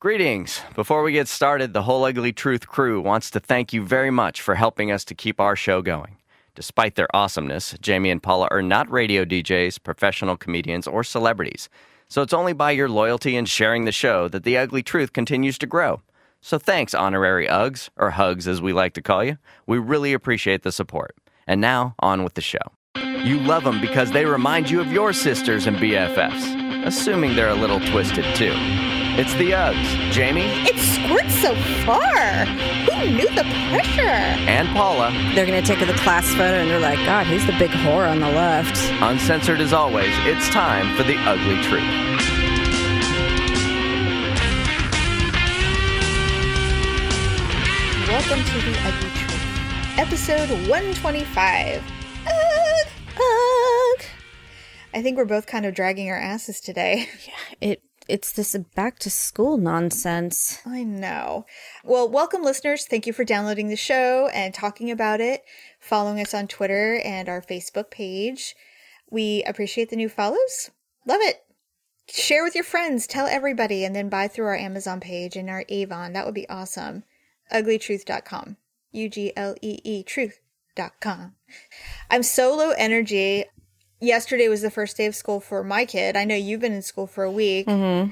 Greetings. Before we get started, the Whole Ugly Truth crew wants to thank you very much for helping us to keep our show going. Despite their awesomeness, Jamie and Paula are not radio DJs, professional comedians, or celebrities. So it's only by your loyalty and sharing the show that the Ugly Truth continues to grow. So thanks, honorary Uggs, or Hugs as we like to call you. We really appreciate the support. And now, on with the show. You love them because they remind you of your sisters and BFFs, assuming they're a little twisted too. It's the Uggs, Jamie It squirts so far. Who knew the pressure? and Paula, They're gonna take the class photo and they're like, God, who's the big whore on the left? uncensored as always. It's time for the Ugly Truth. Welcome to the Ugly Truth, episode 125. Ugh, ugh. I think we're both kind of dragging our asses today. Yeah, it it's this back to school nonsense. I know. Well, welcome, listeners. Thank you for downloading the show and talking about it, following us on Twitter and our Facebook page. We appreciate the new follows. Love it. Share with your friends, tell everybody, and then buy through our Amazon page and our Avon. That would be awesome. Uglytruth.com. U G L E E truth.com. I'm so low energy. Yesterday was the first day of school for my kid. I know you've been in school for a week. Mm-hmm.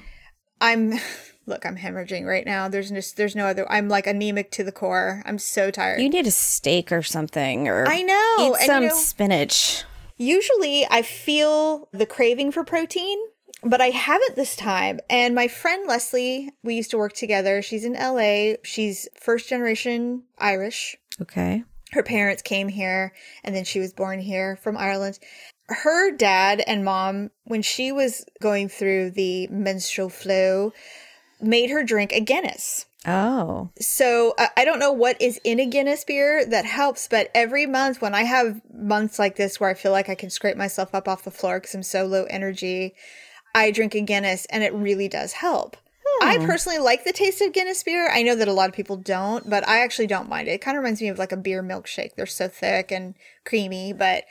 I'm look, I'm hemorrhaging right now. There's just there's no other I'm like anemic to the core. I'm so tired. You need a steak or something, or I know. eat and, some you know, spinach. usually I feel the craving for protein, but I haven't this time. And my friend Leslie, we used to work together. She's in LA. She's first generation Irish. Okay. Her parents came here and then she was born here from Ireland. Her dad and mom, when she was going through the menstrual flow, made her drink a Guinness. Oh, So uh, I don't know what is in a Guinness beer that helps, but every month when I have months like this where I feel like I can scrape myself up off the floor because I'm so low energy, I drink a Guinness and it really does help. I personally like the taste of Guinness beer. I know that a lot of people don't, but I actually don't mind it. It kind of reminds me of like a beer milkshake. They're so thick and creamy, but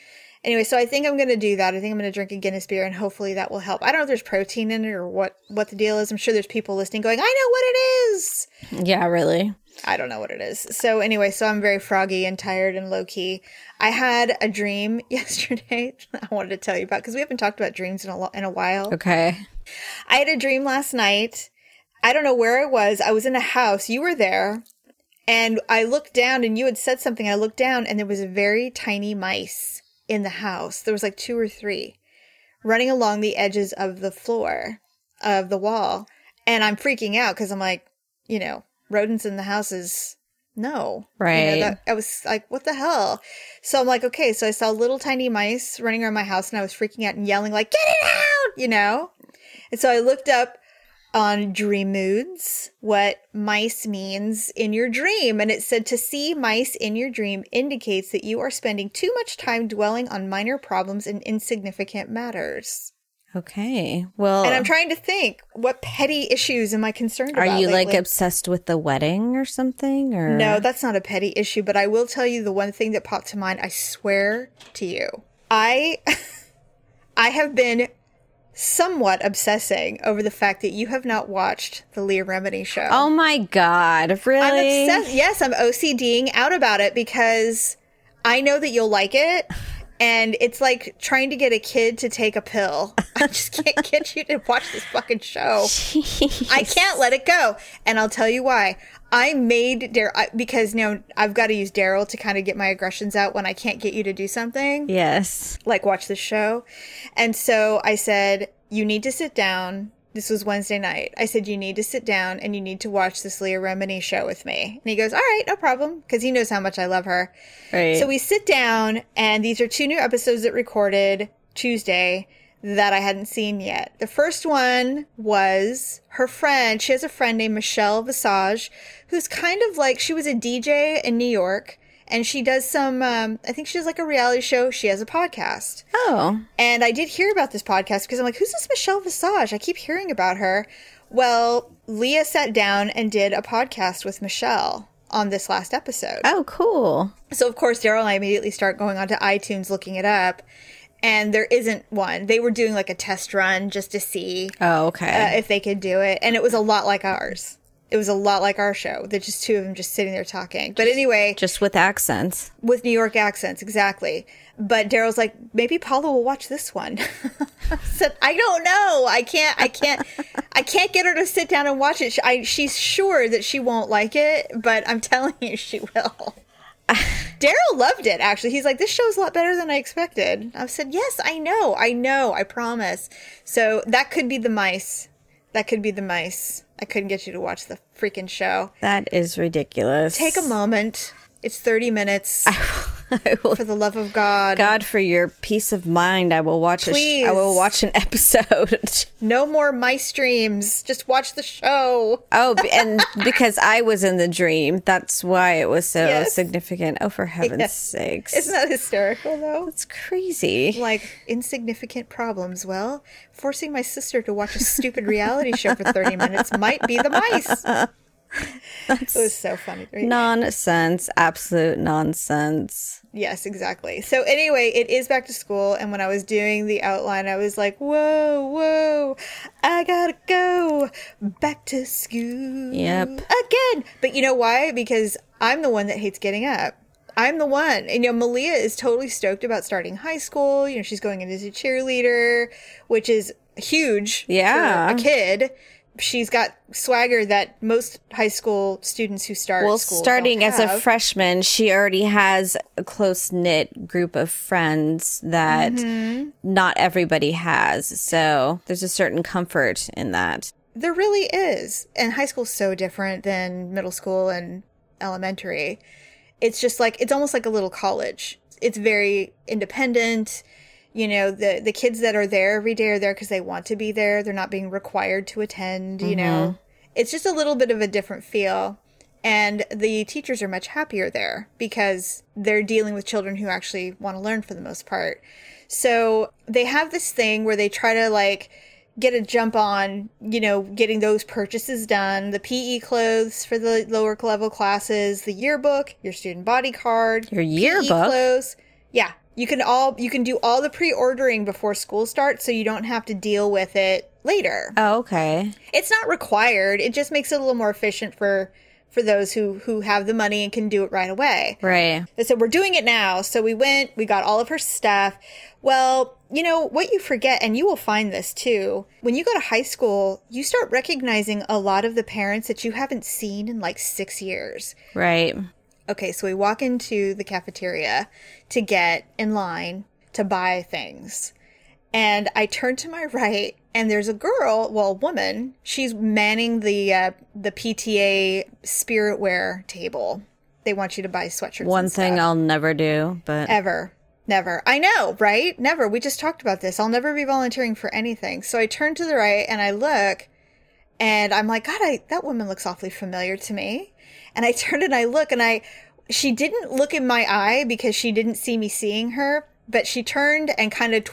anyway, so I think I'm going to do that. I think I'm going to drink a Guinness beer and hopefully that will help. I don't know if there's protein in it or what what the deal is. I'm sure there's people listening going, "I know what it is." yeah, really. I don't know what it is. So anyway, so I'm very froggy and tired and low key. I had a dream yesterday. I wanted to tell you about because we haven't talked about dreams in a lo- in a while. Okay. I had a dream last night. I don't know where I was. I was in a house. You were there. And I looked down and you had said something. I looked down and there was a very tiny mice in the house. There was like two or three running along the edges of the floor of the wall. And I'm freaking out because I'm like, you know, rodents in the house is no. You know, Right. that, I was like, what the hell? So I'm like, okay. So I saw little tiny mice running around my house and I was freaking out and yelling like, get it out, you know? And so I looked up on Dream Moods what mice means in your dream. And it said to see mice in your dream indicates that you are spending too much time dwelling on minor problems and insignificant matters. Okay. Well, And I'm trying to think, what petty issues am I concerned are about? Are you like obsessed with the wedding or something? Or No, that's not a petty issue, but I will tell you the one thing that popped to mind. I swear to you. I I have been somewhat obsessing over the fact that you have not watched the Leah Remini show. Oh my God! Really? I'm obsessed. Yes, I'm OCDing out about it because I know that you'll like it. And it's like trying to get a kid to take a pill. I just can't get you to watch this fucking show. I can't let it go. And I'll tell you why. I made Daryl because now I've got to use Daryl to kind of get my aggressions out when I can't get you to do something, Yes. like watch the show. And so I said, You need to sit down. This was Wednesday night. I said, You need to sit down and you need to watch this Leah Remini show with me. And he goes, All right, no problem. Because he knows how much I love her. Right. So we sit down, and these are two new episodes that recorded Tuesday that I hadn't seen yet. The first one was her friend. She has a friend named Michelle Visage, who's kind of like she was a DJ in New York, and she does some. Um, I think she does like a reality show. She has a podcast. oh. And I did hear about this podcast because I'm like, who's this Michelle Visage? I keep hearing about her. Well, Leah sat down and did a podcast with Michelle on this last episode. Oh, cool. So of course, Daryl and I immediately start going onto iTunes looking it up. and there isn't one. They were doing like a test run just to see Oh, uh, okay. if they could do it, and it was a lot like ours. It was a lot like our show. They're just two of them just sitting there talking. But anyway, Just with accents. with New York accents, exactly. But Daryl's like, maybe Paula will watch this one. I said, I don't know. I can't. I can't. I can't get her to sit down and watch it. She, I, she's sure that she won't like it, but I'm telling you, she will. Daryl loved it. Actually, he's like, this show's a lot better than I expected. I said, yes, I know, I know, I promise. So that could be the mice. That could be the mice. I couldn't get you to watch the freaking show. That is ridiculous. Take a moment. It's 30 minutes. Will- For the love of God. God, for your peace of mind, I will watch. A sh- I will watch an episode. No more my streams. Just watch the show. oh, and because I was in the dream, that's why it was so Yes. significant. Oh, for heaven's Yes. sakes! Isn't that hysterical, though? It's crazy. Like, insignificant problems. Well, forcing my sister to watch a stupid reality show for 30 minutes might be the mice. It was so funny. Nonsense. Absolute nonsense. Yes, exactly. So anyway, it is back to school, and when I was doing the outline, I was like, "Whoa, whoa, I gotta go back to school Yep. again." But you know why? Because I'm the one that hates getting up. I'm the one. And, you know, Malia is totally stoked about starting high school. You know, she's going in as a cheerleader, which is huge Yeah. a kid. She's got swagger that most high school students who start Well, starting as a freshman, she already has a close knit group of friends that Mm-hmm. not everybody has. So there's a certain comfort in that. There really is. And high school's so different than middle school and elementary. It's just like it's almost like a little college. It's very independent. You know, the the kids that are there every day are there because they want to be there. They're not being required to attend, you know. Mm-hmm. It's just a little bit of a different feel. And the teachers are much happier there because they're dealing with children who actually want to learn for the most part. So they have this thing where they try to like get a jump on, you know, getting those purchases done, the PE clothes for the lower level classes, the yearbook, your student body card, Your PE yearbook? clothes. Yeah, you can all you can do all the pre-ordering before school starts so you don't have to deal with it later. Oh, okay. It's not required. It just makes it a little more efficient for for those who who have the money and can do it right away. Right. They said, We're doing it now. So we went, we got all of her stuff. Well, you know, what you forget, and you will find this too, when you go to high school, you start recognizing a lot of the parents that you haven't seen in like six years. Right. Okay, so we walk into the cafeteria to get in line to buy things. And I turn to my right, and there's a girl, well, a woman. She's manning the uh, the PTA spirit wear table. They want you to buy sweatshirts. One thing. I'll never do, but Ever. Never. I know, right? Never. We just talked about this. I'll never be volunteering for anything. So I turn to the right and I look and I'm like, God, I, that woman looks awfully familiar to me. And I turn and I look and I, she didn't look in my eye because she didn't see me seeing her, but she turned and kind of t-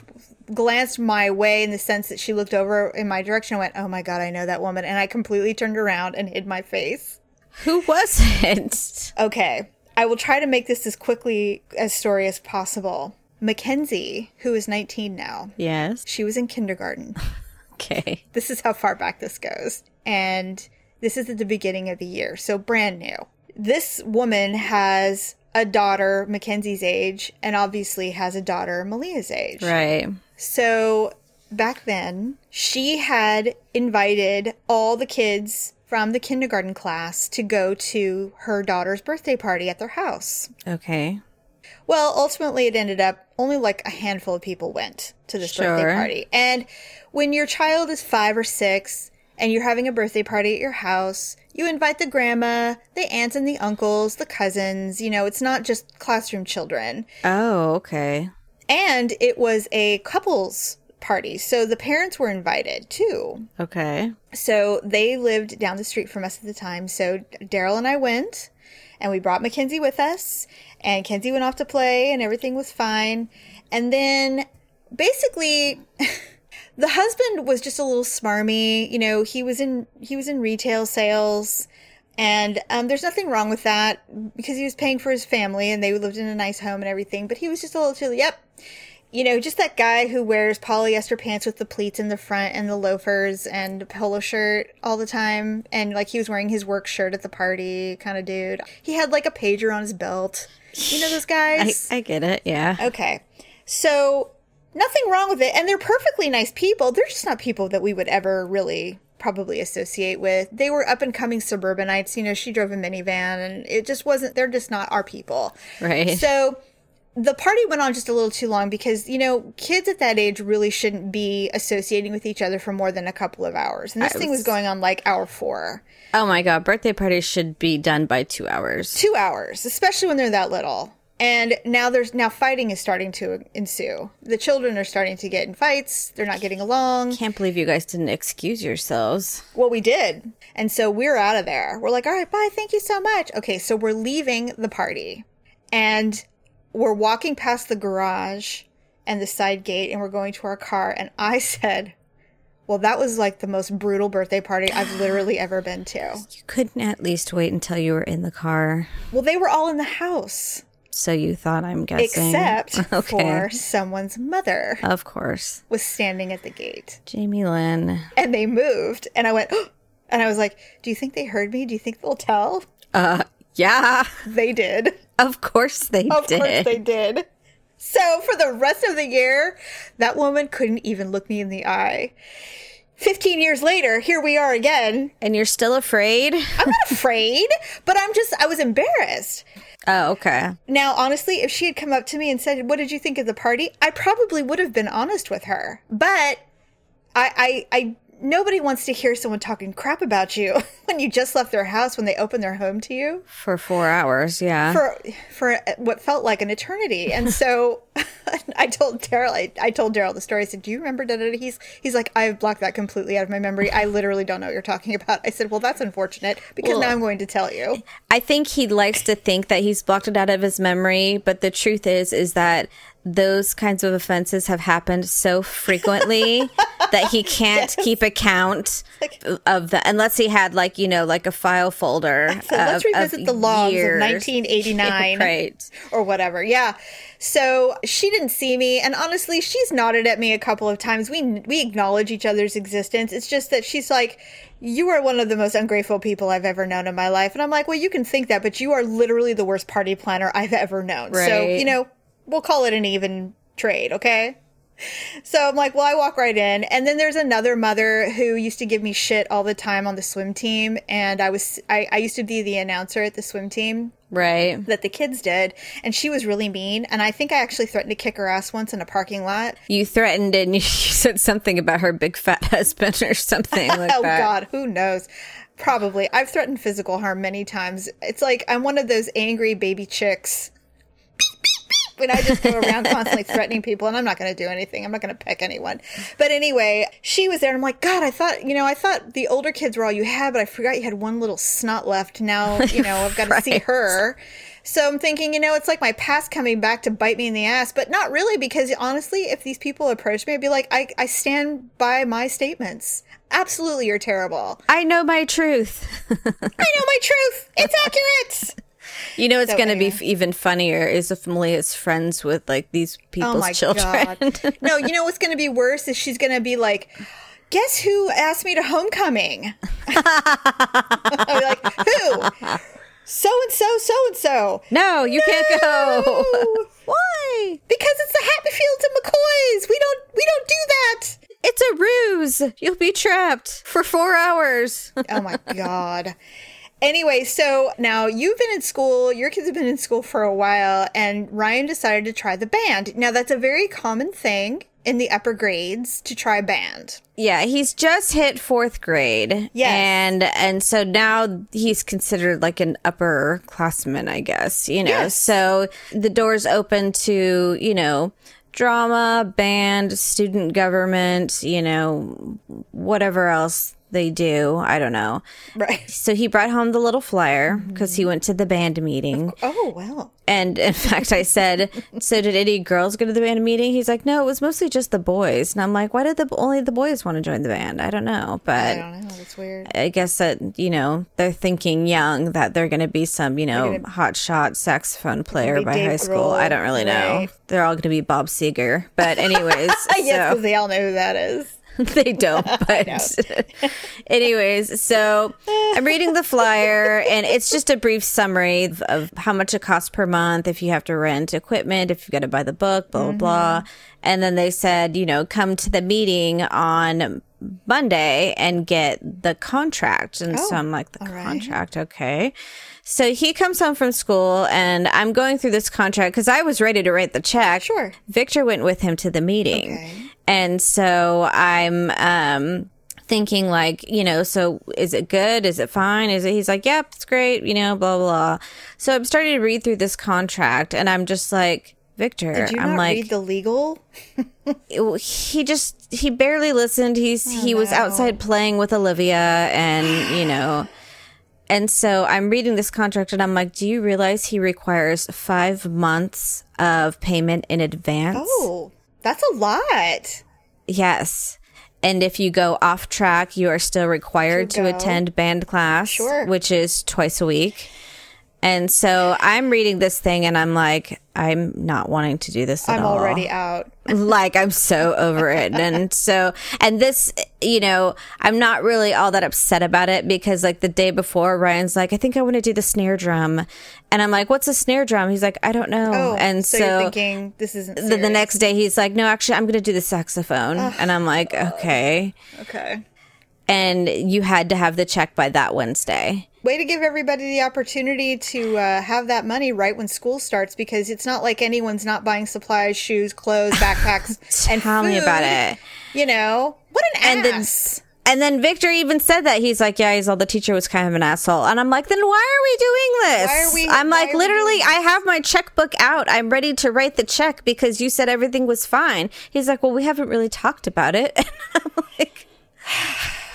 glanced my way in the sense that she looked over in my direction and went, Oh my God, I know that woman. And I completely turned around and hid my face. who was it? Okay. I will try to make this as quickly as story as possible. Mackenzie, who is 19 now, Yes. she was in kindergarten. Okay. this is how far back this goes. And this is at the beginning of the year, so brand new. This woman has a daughter Mackenzie's age, and obviously has a daughter Malia's age. Right. So back then, she had invited all the kids from the kindergarten class to go to her daughter's birthday party at their house. Okay. Well, ultimately, it ended up only like a handful of people went to this birthday Sure. party. And when your child is five or six and you're having a birthday party at your house, you invite the grandma, the aunts and the uncles, the cousins. You know, it's not just classroom children. Oh, okay. And it was a couples party. So the parents were invited too. Okay. So they lived down the street from us at the time. So Daryl and I went, and we brought Mackenzie with us. And Kenzie went off to play, and everything was fine. And then basically, the husband was just a little smarmy. You know, he was in he was in retail sales. And um, there's nothing wrong with that because he was paying for his family and they lived in a nice home and everything. But he was just a little chilly. Yep. You know, just that guy who wears polyester pants with the pleats in the front and the loafers and a polo shirt all the time. And like he was wearing his work shirt at the party kind of dude. He had like a pager on his belt. You know those I, guys? I get it. Yeah. Okay. So nothing wrong with it. And they're perfectly nice people. They're just not people that we would ever really probably associate with. They were up and coming suburbanites. You know, she drove a minivan and it just wasn't, they're just not our people. Right. So the party went on just a little too long because, you know, kids at that age really shouldn't be associating with each other for more than a couple of hours. And this thing was was- going on like hour four. oh my god, birthday parties should be done by two hours. two hours, especially when they're that little. And now there's now fighting is starting to ensue. The children are starting to get in fights. They're not getting along. Can't believe you guys didn't excuse yourselves. Well, we did. And so we're out of there. We're like, all right, bye. Thank you so much. Okay. So we're leaving the party and we're walking past the garage and the side gate and we're going to our car. And I said, well, that was like the most brutal birthday party I've literally ever been to. You couldn't at least wait until you were in the car. Well, they were all in the house So you thought I'm guessing. except Okay. for someone's mother. Of course. was standing at the gate Jamie Lynn. and they moved and I went and I was like, "Do you think they heard me? Do you think they'll tell?" Uh yeah. They did. Of course they Of did. Of course they did. So for the rest of the year, that woman couldn't even look me in the eye. 15 years later, here we are again. and you're still afraid? I'm not afraid, but I'm just I was embarrassed. Oh, okay. Now, honestly, if she had come up to me and said, "What did you think of the party?" I probably would have been honest with her. But I, I, I nobody wants to hear someone talking crap about you when you just left their house when they opened their home to you For four hours, yeah. for for what felt like an eternity. And so I told Daryl, I, I told Daryl the story. I said, "Do you remember?" Da, da, da? He's he's like, "I've blocked that completely out of my memory. I literally don't know what you're talking about." I said, "Well, that's unfortunate because now I'm going to tell you." I think he likes to think that he's blocked it out of his memory, but the truth is is that those kinds of offenses have happened so frequently that he can't keep account of the unless he had like, you know, like a file folder. So let's of- of revisit the logs years. of 1989. right. or whatever. Yeah. So she didn't see me, and honestly, she's nodded at me a couple of times. We we acknowledge each other's existence. It's just that she's like, "You are one of the most ungrateful people I've ever known in my life," and I'm like, "Well, you can think that, but you are literally the worst party planner I've ever known." So you know, we'll call it an even trade, okay? So I'm like, well, I walk right in. And then there's another mother who used to give me shit all the time on the swim team. And I was, I, I used to be the announcer at the swim team Right. that the kids did. And she was really mean. And I think I actually threatened to kick her ass once in a parking lot. You threatened and you said something about her big fat husband or something like Oh, that. God, who knows? Probably. I've threatened physical harm many times. It's like I'm one of those angry baby chicks. When I just go around constantly threatening people, and I'm not going to do anything. I'm not going to peck anyone. But anyway, she was there, and I'm like, God, I thought, you know, I thought the older kids were all you had, but I forgot you had one little snot left. Now, you know, I've got to see her. So I'm thinking, you know, it's like my past coming back to bite me in the ass, but not really, because honestly, if these people approach me, I'd be like, I, I stand by my statements. Absolutely, you're terrible. I know my truth. I know my truth. It's accurate. You know, it's So going to be anyway. f- even funnier is if Malia's friends with like these Oh people's my children. god. No, you know what's going to be worse is she's going to be like, "Guess who asked me to homecoming?" I'll be like, "Who?" So and so, so and so. no, you can't go. Why? Because it's the Hatfields and McCoys. We don't we don't do that. It's a ruse. You'll be trapped for four hours. Oh my god. Anyway, so now you've been in school, your kids have been in school for a while, and Ryan decided to try the band. Now, that's a very common thing in the upper grades to try band. yeah, he's just hit fourth grade. Yes. And and so now he's considered like an upper classman, I guess. You know. Yes. So the door's open to, you know, drama, band, student government, you know, whatever else they do. I don't know. Right. So he brought home the little flyer because he went to the band meeting. Oh, well. And in fact, I said, "So did any girls go to the band meeting?" He's like, "No, it was mostly just the boys." And I'm like, "Why did the only the boys want to join the band?" I don't know, but I don't know. That's weird. I guess that you know they're thinking young that they're going to be some you know gonna- hot shot saxophone player by Dave high school. Grohl, I don't really know. right. They're all going to be Bob Seger, but anyways, yes, so they all know who that is. they don't. But anyways, so I'm reading the flyer, and it's just a brief summary of, of how much it costs per month if you have to rent equipment, if you've got to buy the book, blah blah blah. Mm-hmm. And then they said, you know, come to the meeting on Monday and get the contract. And so Oh, I'm like, the all right. contract, okay. So he comes home from school, and I'm going through this contract because I was ready to write the check. Sure. Victor went with him to the meeting. Okay. And so I'm um thinking like, you know, so is it good? Is it fine? Is it he's like, Yep, it's great, you know, blah blah blah. So I'm starting to read through this contract and I'm just like, Victor, Did you I'm not like read the legal? he just he barely listened. He's he was no. outside playing with Olivia and you know and so I'm reading this contract and I'm like, do you realize he requires five months of payment in advance? Oh, that's a lot. Yes. And if you go off track, you are still required To to, attend band class, Sure. which is twice a week. And so I'm reading this thing and I'm like, I'm not wanting to do this at I'm all. already out. like I'm so over it. And so, and this, you know, I'm not really all that upset about it because like the day before, Ryan's like, I think I want to do the snare drum. And I'm like, what's a snare drum? He's like, I don't know. Oh, and so, so, you're thinking this isn't the, the next day he's like, no, actually, I'm going to do the saxophone. and I'm like, okay. Okay. And you had to have the check by that Wednesday. Way to give everybody the opportunity to uh, have that money right when school starts because it's not like anyone's not buying supplies, shoes, clothes, backpacks, and Tell me about it. You know what an And then- ass. And then Victor even said that he's like, yeah, he's all the teacher was kind of an asshole. And I'm like, then why are we doing this? Why are we- I'm like, literally, I have my checkbook out. I'm ready to write the check because you said everything was fine. He's like, well, we haven't really talked about it. And I'm like,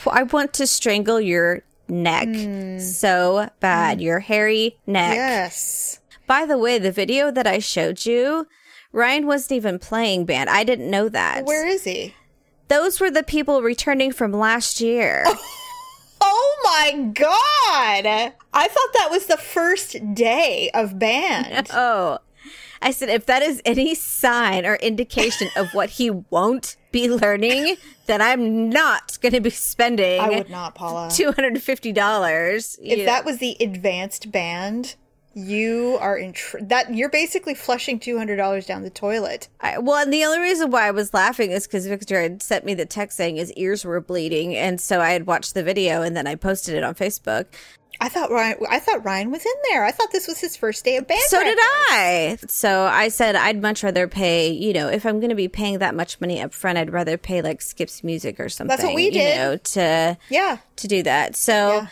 well, I want to strangle your neck Hmm. so bad, your hairy neck. yes. By the way, the video that I showed you, Ryan wasn't even playing band. I didn't know that. Where is he? Those were the people returning from last year. Oh my god! I thought that was the first day of band. Oh, I said, if that is any sign or indication of what he won't be learning, then I'm not going to be spending I would not, Paula. $250. If that was the advanced band, you are in tr- that. You're basically flushing two hundred dollars down the toilet. I, well, and the only reason why I was laughing is because Victor had sent me the text saying his ears were bleeding. And so I had watched the video and then I posted it on Facebook. I thought Ryan. I thought Ryan was in there. I thought this was his first day of band. So did. I. So I said I'd much rather pay, you know, if I'm going to be paying that much money up front, I'd rather pay like Skips Music or something. That's what we You did. know, to Yeah. to do that. So Yeah.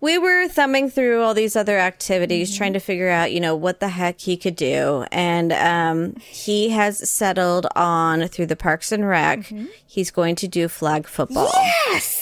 we were thumbing through all these other activities, Mm-hmm. trying to figure out, you know, what the heck he could do. And um, he has settled on through the Parks and Rec. Mm-hmm. He's going to do flag football. Yes.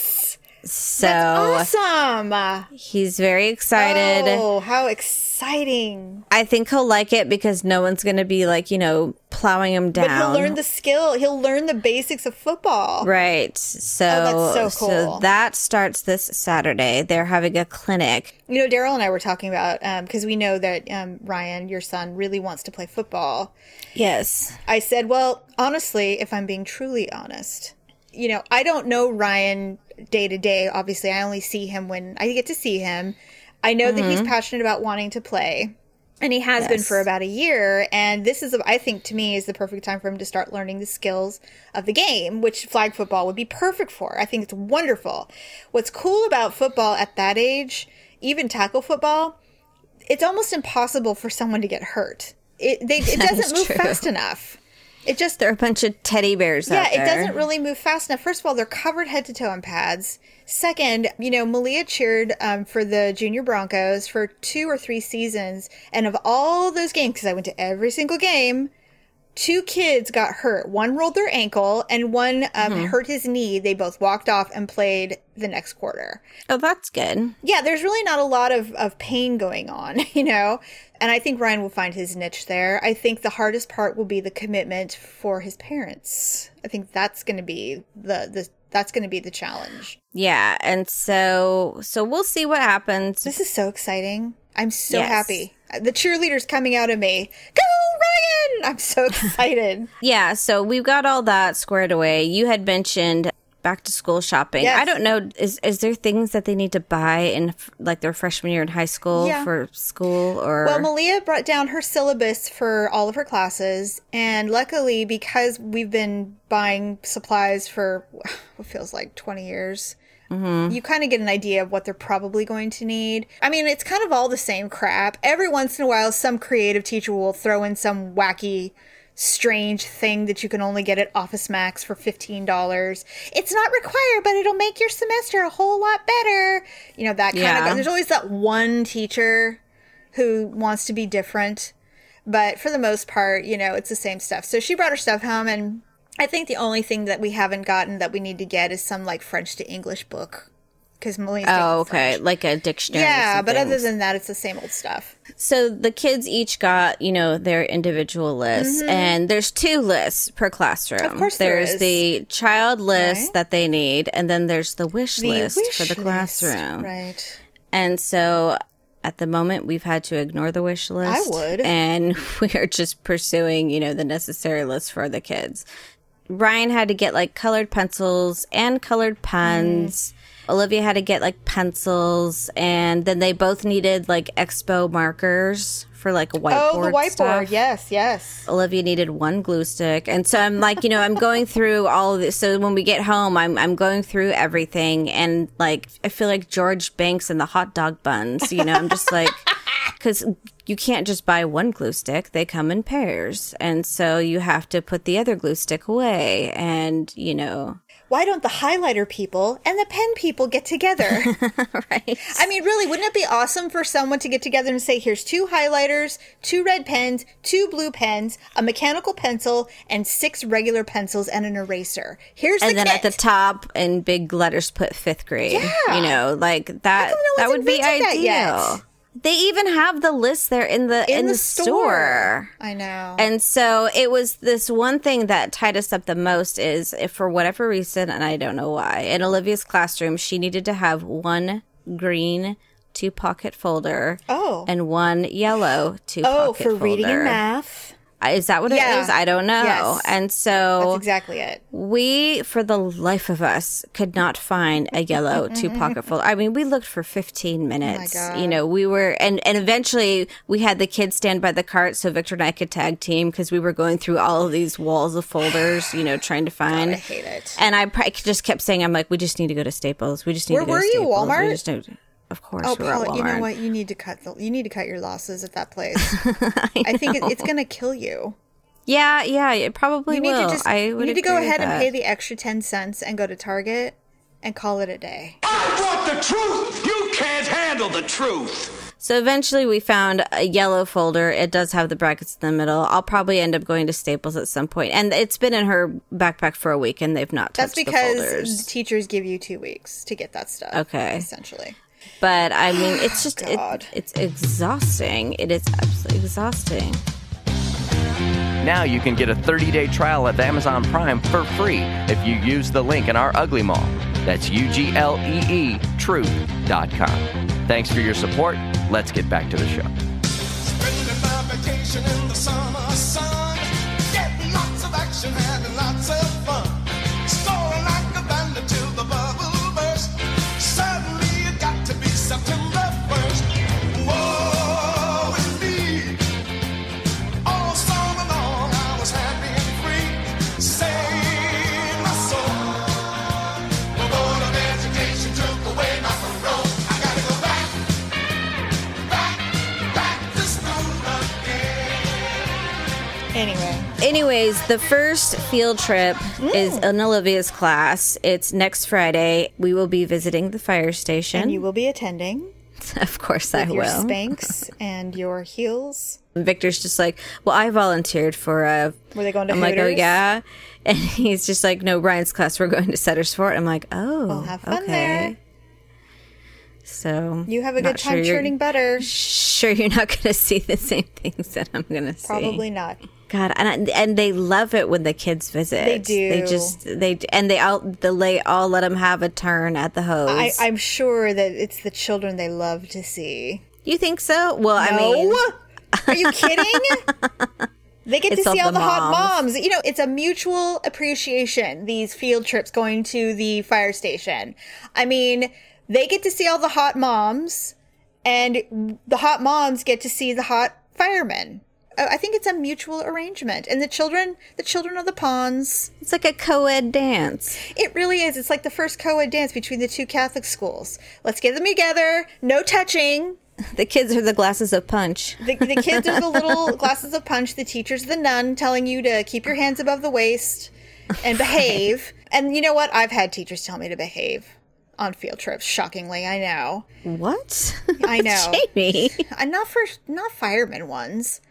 So Awesome. he's very excited. Oh, how exciting! I think he'll like it because no one's going to be like, you know, plowing him down. But he'll learn the skill. He'll learn the basics of football. Right. So, Oh, that's so cool. so that starts this Saturday. They're having a clinic. You know, Daryl and I were talking about because we know that um, Ryan, your son, really wants to play football. Yes. I said, well, honestly, if I'm being truly honest, you know, I don't know Ryan day to day. Obviously, I only see him when I get to see him. I know that he's mm-hmm. passionate about wanting to play. And he has been for about a year. And this is, I think, to me, is the perfect time for him to start learning the skills of the game, which flag football would be perfect for. I think it's wonderful. What's cool about football at that age, even tackle football, it's almost impossible for someone to get hurt. It, they, it doesn't move true. fast enough. It just They're a bunch of teddy bears yeah, it doesn't really move fast enough. First of all, they're covered head to toe in pads. Second, you know, Malia cheered um, for the Junior Broncos for two or three seasons, and of all those games, because I went to every single game, two kids got hurt. One rolled their ankle and one um, Mm-hmm. hurt his knee. They both walked off and played the next quarter. Oh, that's good. Yeah, there's really not a lot of, of pain going on, you know? And I think Ryan will find his niche there. I think the hardest part will be the commitment for his parents. I think that's going to be the, the that's going to be the challenge. Yeah, and so so we'll see what happens. This is so exciting. I'm so Yes. happy. The cheerleader's coming out of me. Go, Ryan! I'm so excited. Yeah, so we've got all that squared away. You had mentioned back to school shopping. Yes. I don't know is is there things that they need to buy in like their freshman year in high school Yeah. for school or Well, Malia brought down her syllabus for all of her classes, and luckily, because we've been buying supplies for what feels like 20 years, Mm-hmm. you kind of get an idea of what they're probably going to need. I mean, it's kind of all the same crap. Every once in a while, some creative teacher will throw in some wacky, strange thing that you can only get at Office Max for $15. It's not required, but it'll make your semester a whole lot better. You know, that kind Yeah. of. There's always that one teacher who wants to be different. But for the most part, you know, it's the same stuff. So she brought her stuff home, and I think the only thing that we haven't gotten that we need to get is some like French to English book. Because Malia's Oh, okay, French. like a dictionary. Yeah, but other than that, it's the same old stuff. So the kids each got, you know, their individual lists, and there's two lists per classroom. Mm-hmm. Of course there there's is. the child list Right. that they need, and then there's the wish The list wish for the list, classroom. Right. And so at the moment, we've had to ignore the wish list. i would. And we are just pursuing, you know, the necessary list for the kids. Ryan had to get like colored pencils and colored pens. Mm. Olivia had to get like pencils, and then they both needed like expo markers for like a whiteboard. Oh, the whiteboard. stuff. Yes, yes. Olivia needed one glue stick. And so I'm like, you know, I'm going through all of this. So when we get home, I'm, I'm going through everything. And like, I feel like George Banks and the hot dog buns, you know, I'm just like, cause you can't just buy one glue stick. They come in pairs. And so you have to put the other glue stick away. And, you know, Why don't the highlighter people and the pen people get together? right. I mean, really, wouldn't it be awesome for someone to get together and say, here's two highlighters, two red pens, two blue pens, a mechanical pencil, and six regular pencils and an eraser. Here's and the then kit. at the top in big letters put fifth grade. Yeah. You know, like that no that would be ideal. They even have the list there in the in, the, store. I know. And so it was this one thing that tied us up the most is if for whatever reason, and I don't know why, in Olivia's classroom, she needed to have one green two pocket folder Oh. and one yellow two pocket Oh, for reading and math. Is that what Yeah. it is? I don't know. Yes. And so That's exactly it. we, for the life of us, could not find a yellow two pocket folder. I mean, we looked for 15 minutes. God. You know, we were, and, and eventually we had the kids stand by the cart so Victor and I could tag team because we were going through all of these walls of folders, you know, trying to find. I hate it. And I pr- just kept saying, I'm like, we just need to go to Staples. We just need Where to go were to you, Staples. We Walmart? just need- of course, Oh, we were at Paula, you know what? You need to cut the, you need to cut your losses at that place. I, think it, it's going to kill you. Yeah, yeah, it probably You need to just I you need to go ahead and pay the extra 10 cents and go to Target and call it a day. I want the truth. You can't handle the truth. So eventually we found a yellow folder. It does have the brackets in the middle. I'll probably end up going to Staples at some point. And it's been in her backpack for a week and they've not touched That's the because folders. the teachers give you two weeks to get that stuff. Okay. Essentially. But I mean, it's just it, it's exhausting. It is absolutely exhausting. Now you can get a 30-day trial of Amazon Prime for free if you use the link in our Ugly Mall. That's U-G-L-E-E truth.com. Thanks for your support. Let's get back to the show. Spending my vacation in the summer sun. Anyway. Anyways, the first field trip is Mm. in Olivia's class. It's next Friday. We will be visiting the fire station. And you will be attending. Of course I with your will. Spanx and your heels. Victor's just like, well, I volunteered for a. Were they going to I'm like, oh yeah, and he's just like, no, Ryan's class. We're going to Sutter's Fort. I'm like, oh, Well, have fun okay. there. So You have a good time sure churning butter. Sure, you're not going to see the same things that I'm going to see. Probably not. God, and I- and they love it when the kids visit. They do. They just they and they all they all let them have a turn at the hose. I, I'm sure that it's the children they love to see. you think so? Well, I mean, are you kidding? They get It's to see all the the hot moms. moms. You know, it's a mutual appreciation. These field trips going to the fire station. I mean, they get to see all the hot moms, and the hot moms get to see the hot firemen. Uh, I think it's a mutual arrangement, and the children, the children of the ponds. it's like a co-ed dance. It really is. It's like the first co-ed dance between the two Catholic schools. Let's get them together. No touching. The kids are the glasses of punch. The, the kids are the little glasses of punch. The teacher's the nun telling you to keep your hands above the waist and behave. And you know what? I've had teachers tell me to behave on field trips. Shockingly, I know. What? I know. Jamie. And not for not firemen ones.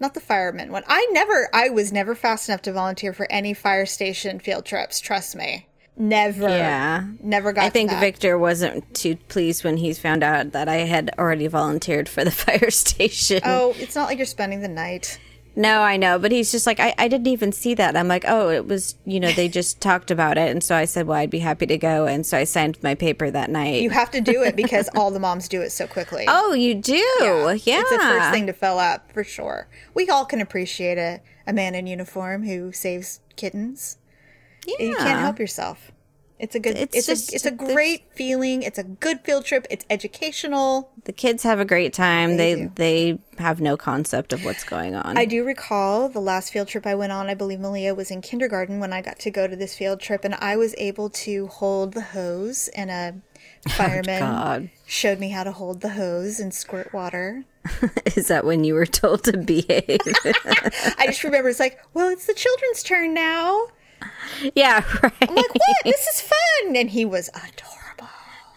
Not the fireman one. I never. I was never fast enough to volunteer for any fire station field trips. Trust me. Never. Yeah. Never got. I think that. Victor wasn't too pleased when he found out that I had already volunteered for the fire station. Oh, it's not like you're spending the night. No, I know, but he's just like, I, I didn't even see that. I'm like, oh, it was, you know, they just talked about it. And so I said, well, I'd be happy to go. And so I signed my paper that night. You have to do it because all the moms do it so quickly. oh, you do? Yeah. It's the first thing to fill up for sure. We all can appreciate a, a man in uniform who saves kittens. Yeah. You can't help yourself. It's a good. It's It's, just- a. It's a great feeling. It's a good field trip. It's educational. The kids have a great time. They They they have no concept of what's going on. I do recall the last field trip I went on. I believe Malia was in kindergarten when I got to go to this field trip, and I was able to hold the hose, and a oh, fireman God. showed me how to hold the hose and squirt water. Is that when you were told to behave? I just remember it's like, well, it's the children's turn now. yeah, right. I'm like, what? This is fun. And he was adorable.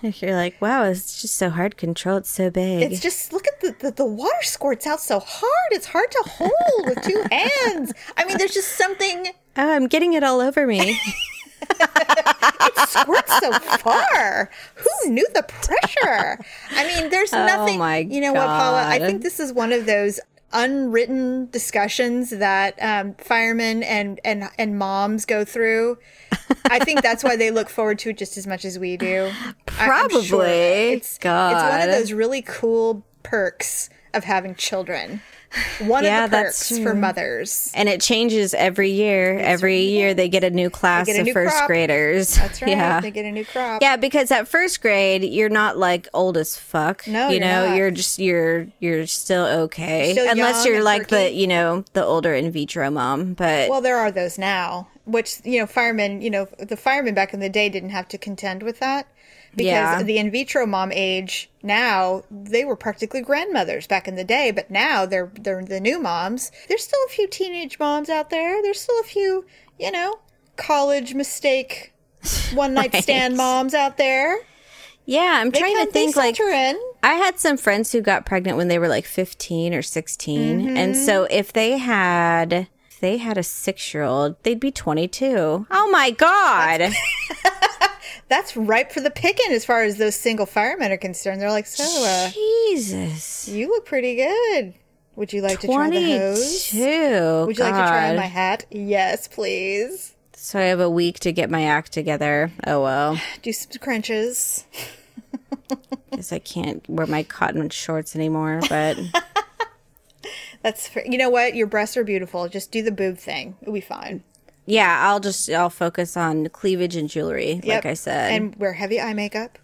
If You're like, wow, it's just so hard to control. It's so big. It's just, look at the, the, the water squirts out so hard. It's hard to hold with two hands. I mean, there's just something, oh, I'm getting it all over me. it squirts so far. Who knew the pressure? I mean, there's oh nothing. Oh my you know what, Paula? I think this is one of those unwritten discussions that um, firemen and, and and moms go through. I think that's why they look forward to it just as much as we do. I'm sure. Probably. It's, it's one of those really cool perks of having children. One Yeah, of the that's perks for mothers. And it changes every year. every year they get a new class a of new first crop. graders. That's right. Yeah. They get a new crop. Yeah, because at first grade you're not like old as fuck. No, you know, not. you're just you're you're still okay. Still Unless you're like the you know the older in vitro mom. But Well, there are those now, which you know, firemen. You know, the firemen back in the day didn't have to contend with that because Yeah. the in vitro mom age now they were practically grandmothers back in the day, but now they're they're the new moms. There's still a few teenage moms out there. There's still a few, you know, college mistake one night stand moms out there. yeah, I'm They trying come- to think like. I had some friends who got pregnant when they were like 15 or 16. Mm-hmm. And so if they had they had a 6-year-old, they'd be 22. Oh my god. That's ripe for the picking as far as those single firemen are concerned. They're like, so uh, Jesus. you look pretty good. Would you like to try the hose? Would you like to try on my hat? Yes, please. So I have a week to get my act together. Oh well. Do some crunches. Because I can't wear my cotton shorts anymore. But That's you know what? Your breasts are beautiful. Just do the boob thing. It'll be fine. yeah, I'll just I'll focus on cleavage and jewelry, like I said. and wear heavy eye makeup.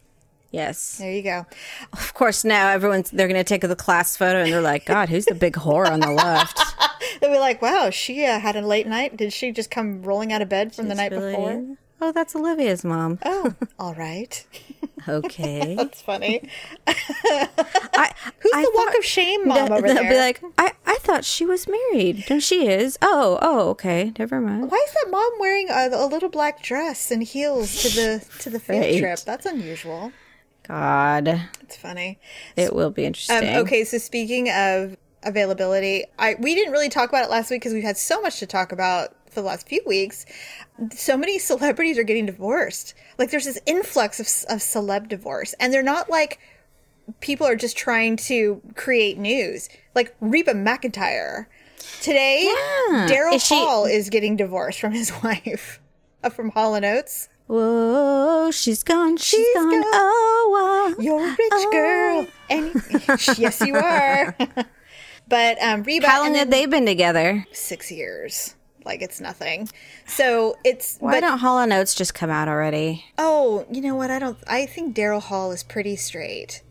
yes. There you go. Of course now everyone's they're gonna take the class photo and they're like, God, who's the big whore on the left? They'll be like, "Wow, she uh, had a late night. Did she just come rolling out of bed from the night Really? before?" Oh, that's Olivia's mom. Oh, all right. Okay. That's funny. I, Who's I the walk of shame mom Th- over they'll there? be like, I, I thought she was married. No, she is. Oh, oh, okay. Never mind. Why is that mom wearing a, a little black dress and heels to the to the field Right. trip? That's unusual. God, It's funny. it will be Um, interesting. okay, so speaking of availability, I we didn't really talk about it last week because we've had so much to talk about for the last few weeks. So many celebrities are getting divorced. Like there's this influx of, of celeb divorce, and they're not like people are just trying to create news. Like Reba McEntire today, Yeah. Daryl Is she- Hall is getting divorced from his wife uh, from Hall and Oates. Whoa, she's gone. she's She's gone. gone. Oh, wow. You're a rich girl, and yes, you are. but um, Reba, How long and have they been together? six years. Like it's nothing. So it's Why but don't Hall and Oates just come out already? oh, you know what? I don't. I think Daryl Hall is pretty straight.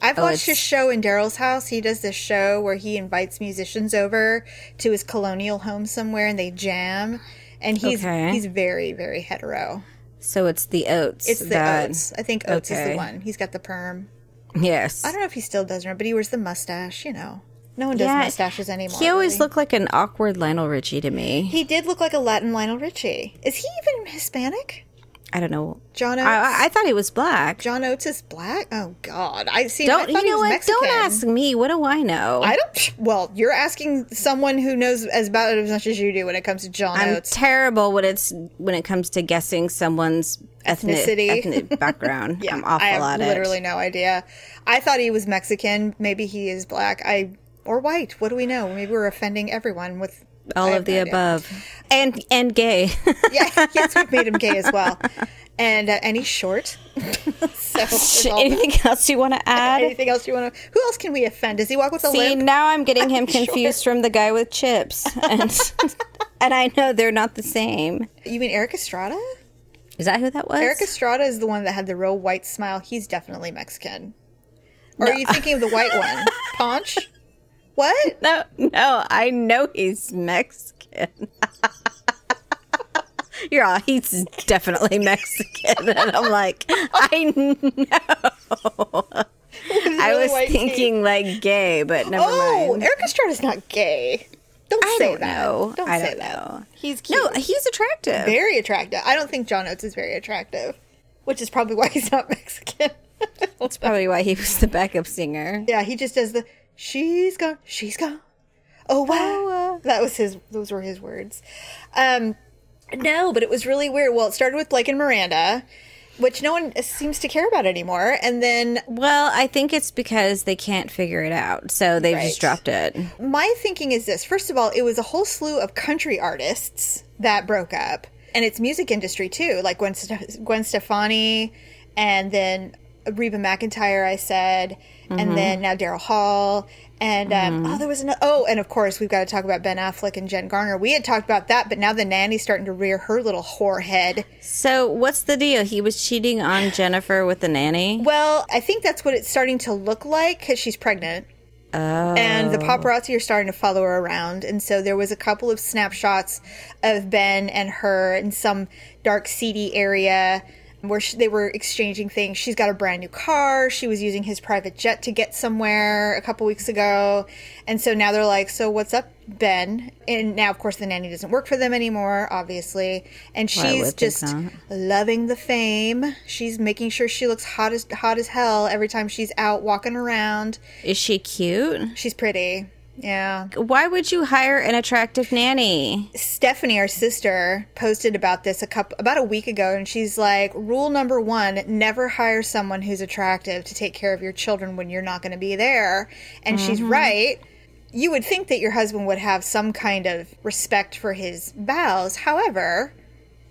I've Oh, watched his show in Daryl's house. He does this show where he invites musicians over to his colonial home somewhere and they jam. And he's Okay. he's very very hetero. So it's the Oates. It's the that- Oates. I think Oates is the one. He's got the perm. Yes. I don't know if he still does or not, but he wears the mustache. You know, no one does Yeah, mustaches anymore. He always really. looked like an awkward Lionel Richie to me. He did look like a Latin Lionel Richie. Is he even Hispanic? I don't know. John Oates. I, I thought he was black. John Oates is black. Oh God, I see. Don't thought you know what? Mexican. Don't ask me. What do I know? I don't. Well, you're asking someone who knows as about as much as you do when it comes to John I'm Oates. terrible when it's when it comes to guessing someone's ethnic, Ethnicity. ethnic background. yeah, I'm awful I have at literally it. no idea. I thought he was Mexican. Maybe he is black. I or white. What do we know? Maybe we're offending everyone with All of the idea. above, and and gay. Yeah, yes, we've made him gay as well. And uh, and he's short. so Anything else you want to add? anything else you want to? Who else can we offend? Does he walk with a See, limp? now I'm getting him Sure. confused from the guy with CHiPs, and and I know they're not the same. You mean Erik Estrada? Is that who that was? Erik Estrada is the one that had the real white smile. He's definitely Mexican. Or are you thinking of the white one? Ponch? What? No, no, I know he's Mexican. You're all, he's definitely Mexican. And I'm like, I know. I was thinking like gay, but never Oh, mind. Erik Estrada's not gay. Don't I say don't that. know. Don't I say don't that. know. He's cute. No, he's attractive. very attractive. I don't think John Oates is very attractive, which is probably why he's not Mexican. That's probably why he was the backup singer. yeah, he just does the "she's gone, she's gone." Oh wow, that was his. Those were his words. Um, no, but it was really weird. Well, it started with Blake and Miranda, which no one seems to care about anymore, and then Well, I think it's because they can't figure it out, so they've Right. just dropped it. my thinking is this first of all it was a whole slew of country artists that broke up and it's music industry too like gwen, Ste- gwen stefani and then Reba McEntire i said and then now daryl hall. And um, oh there was another oh and of course we've got to talk about ben affleck and jen garner. We had talked about that but now the nanny's starting to rear her little whore head So, what's the deal? He was cheating on Jennifer with the nanny. well i think that's what it's starting to look like because she's pregnant. And the paparazzi are starting to follow her around. And so there was a couple of snapshots of Ben and her in some dark, seedy area where she, they were exchanging things. She's got a brand new car. She was using his private jet to get somewhere a couple weeks ago. And so now they're like, So what's up, Ben? And now, of course, the nanny doesn't work for them anymore, obviously. And she's just loving the fame. She's making sure she looks hot as hot as hell every time she's out walking around. Is she cute? She's pretty. Yeah. Why would you hire an attractive nanny? Stephanie, our sister, posted about this a couple about a week ago and she's like, "Rule number 1, never hire someone who's attractive to take care of your children when you're not going to be there." And she's mm-hmm. right. You would think that your husband would have some kind of respect for his vows. However,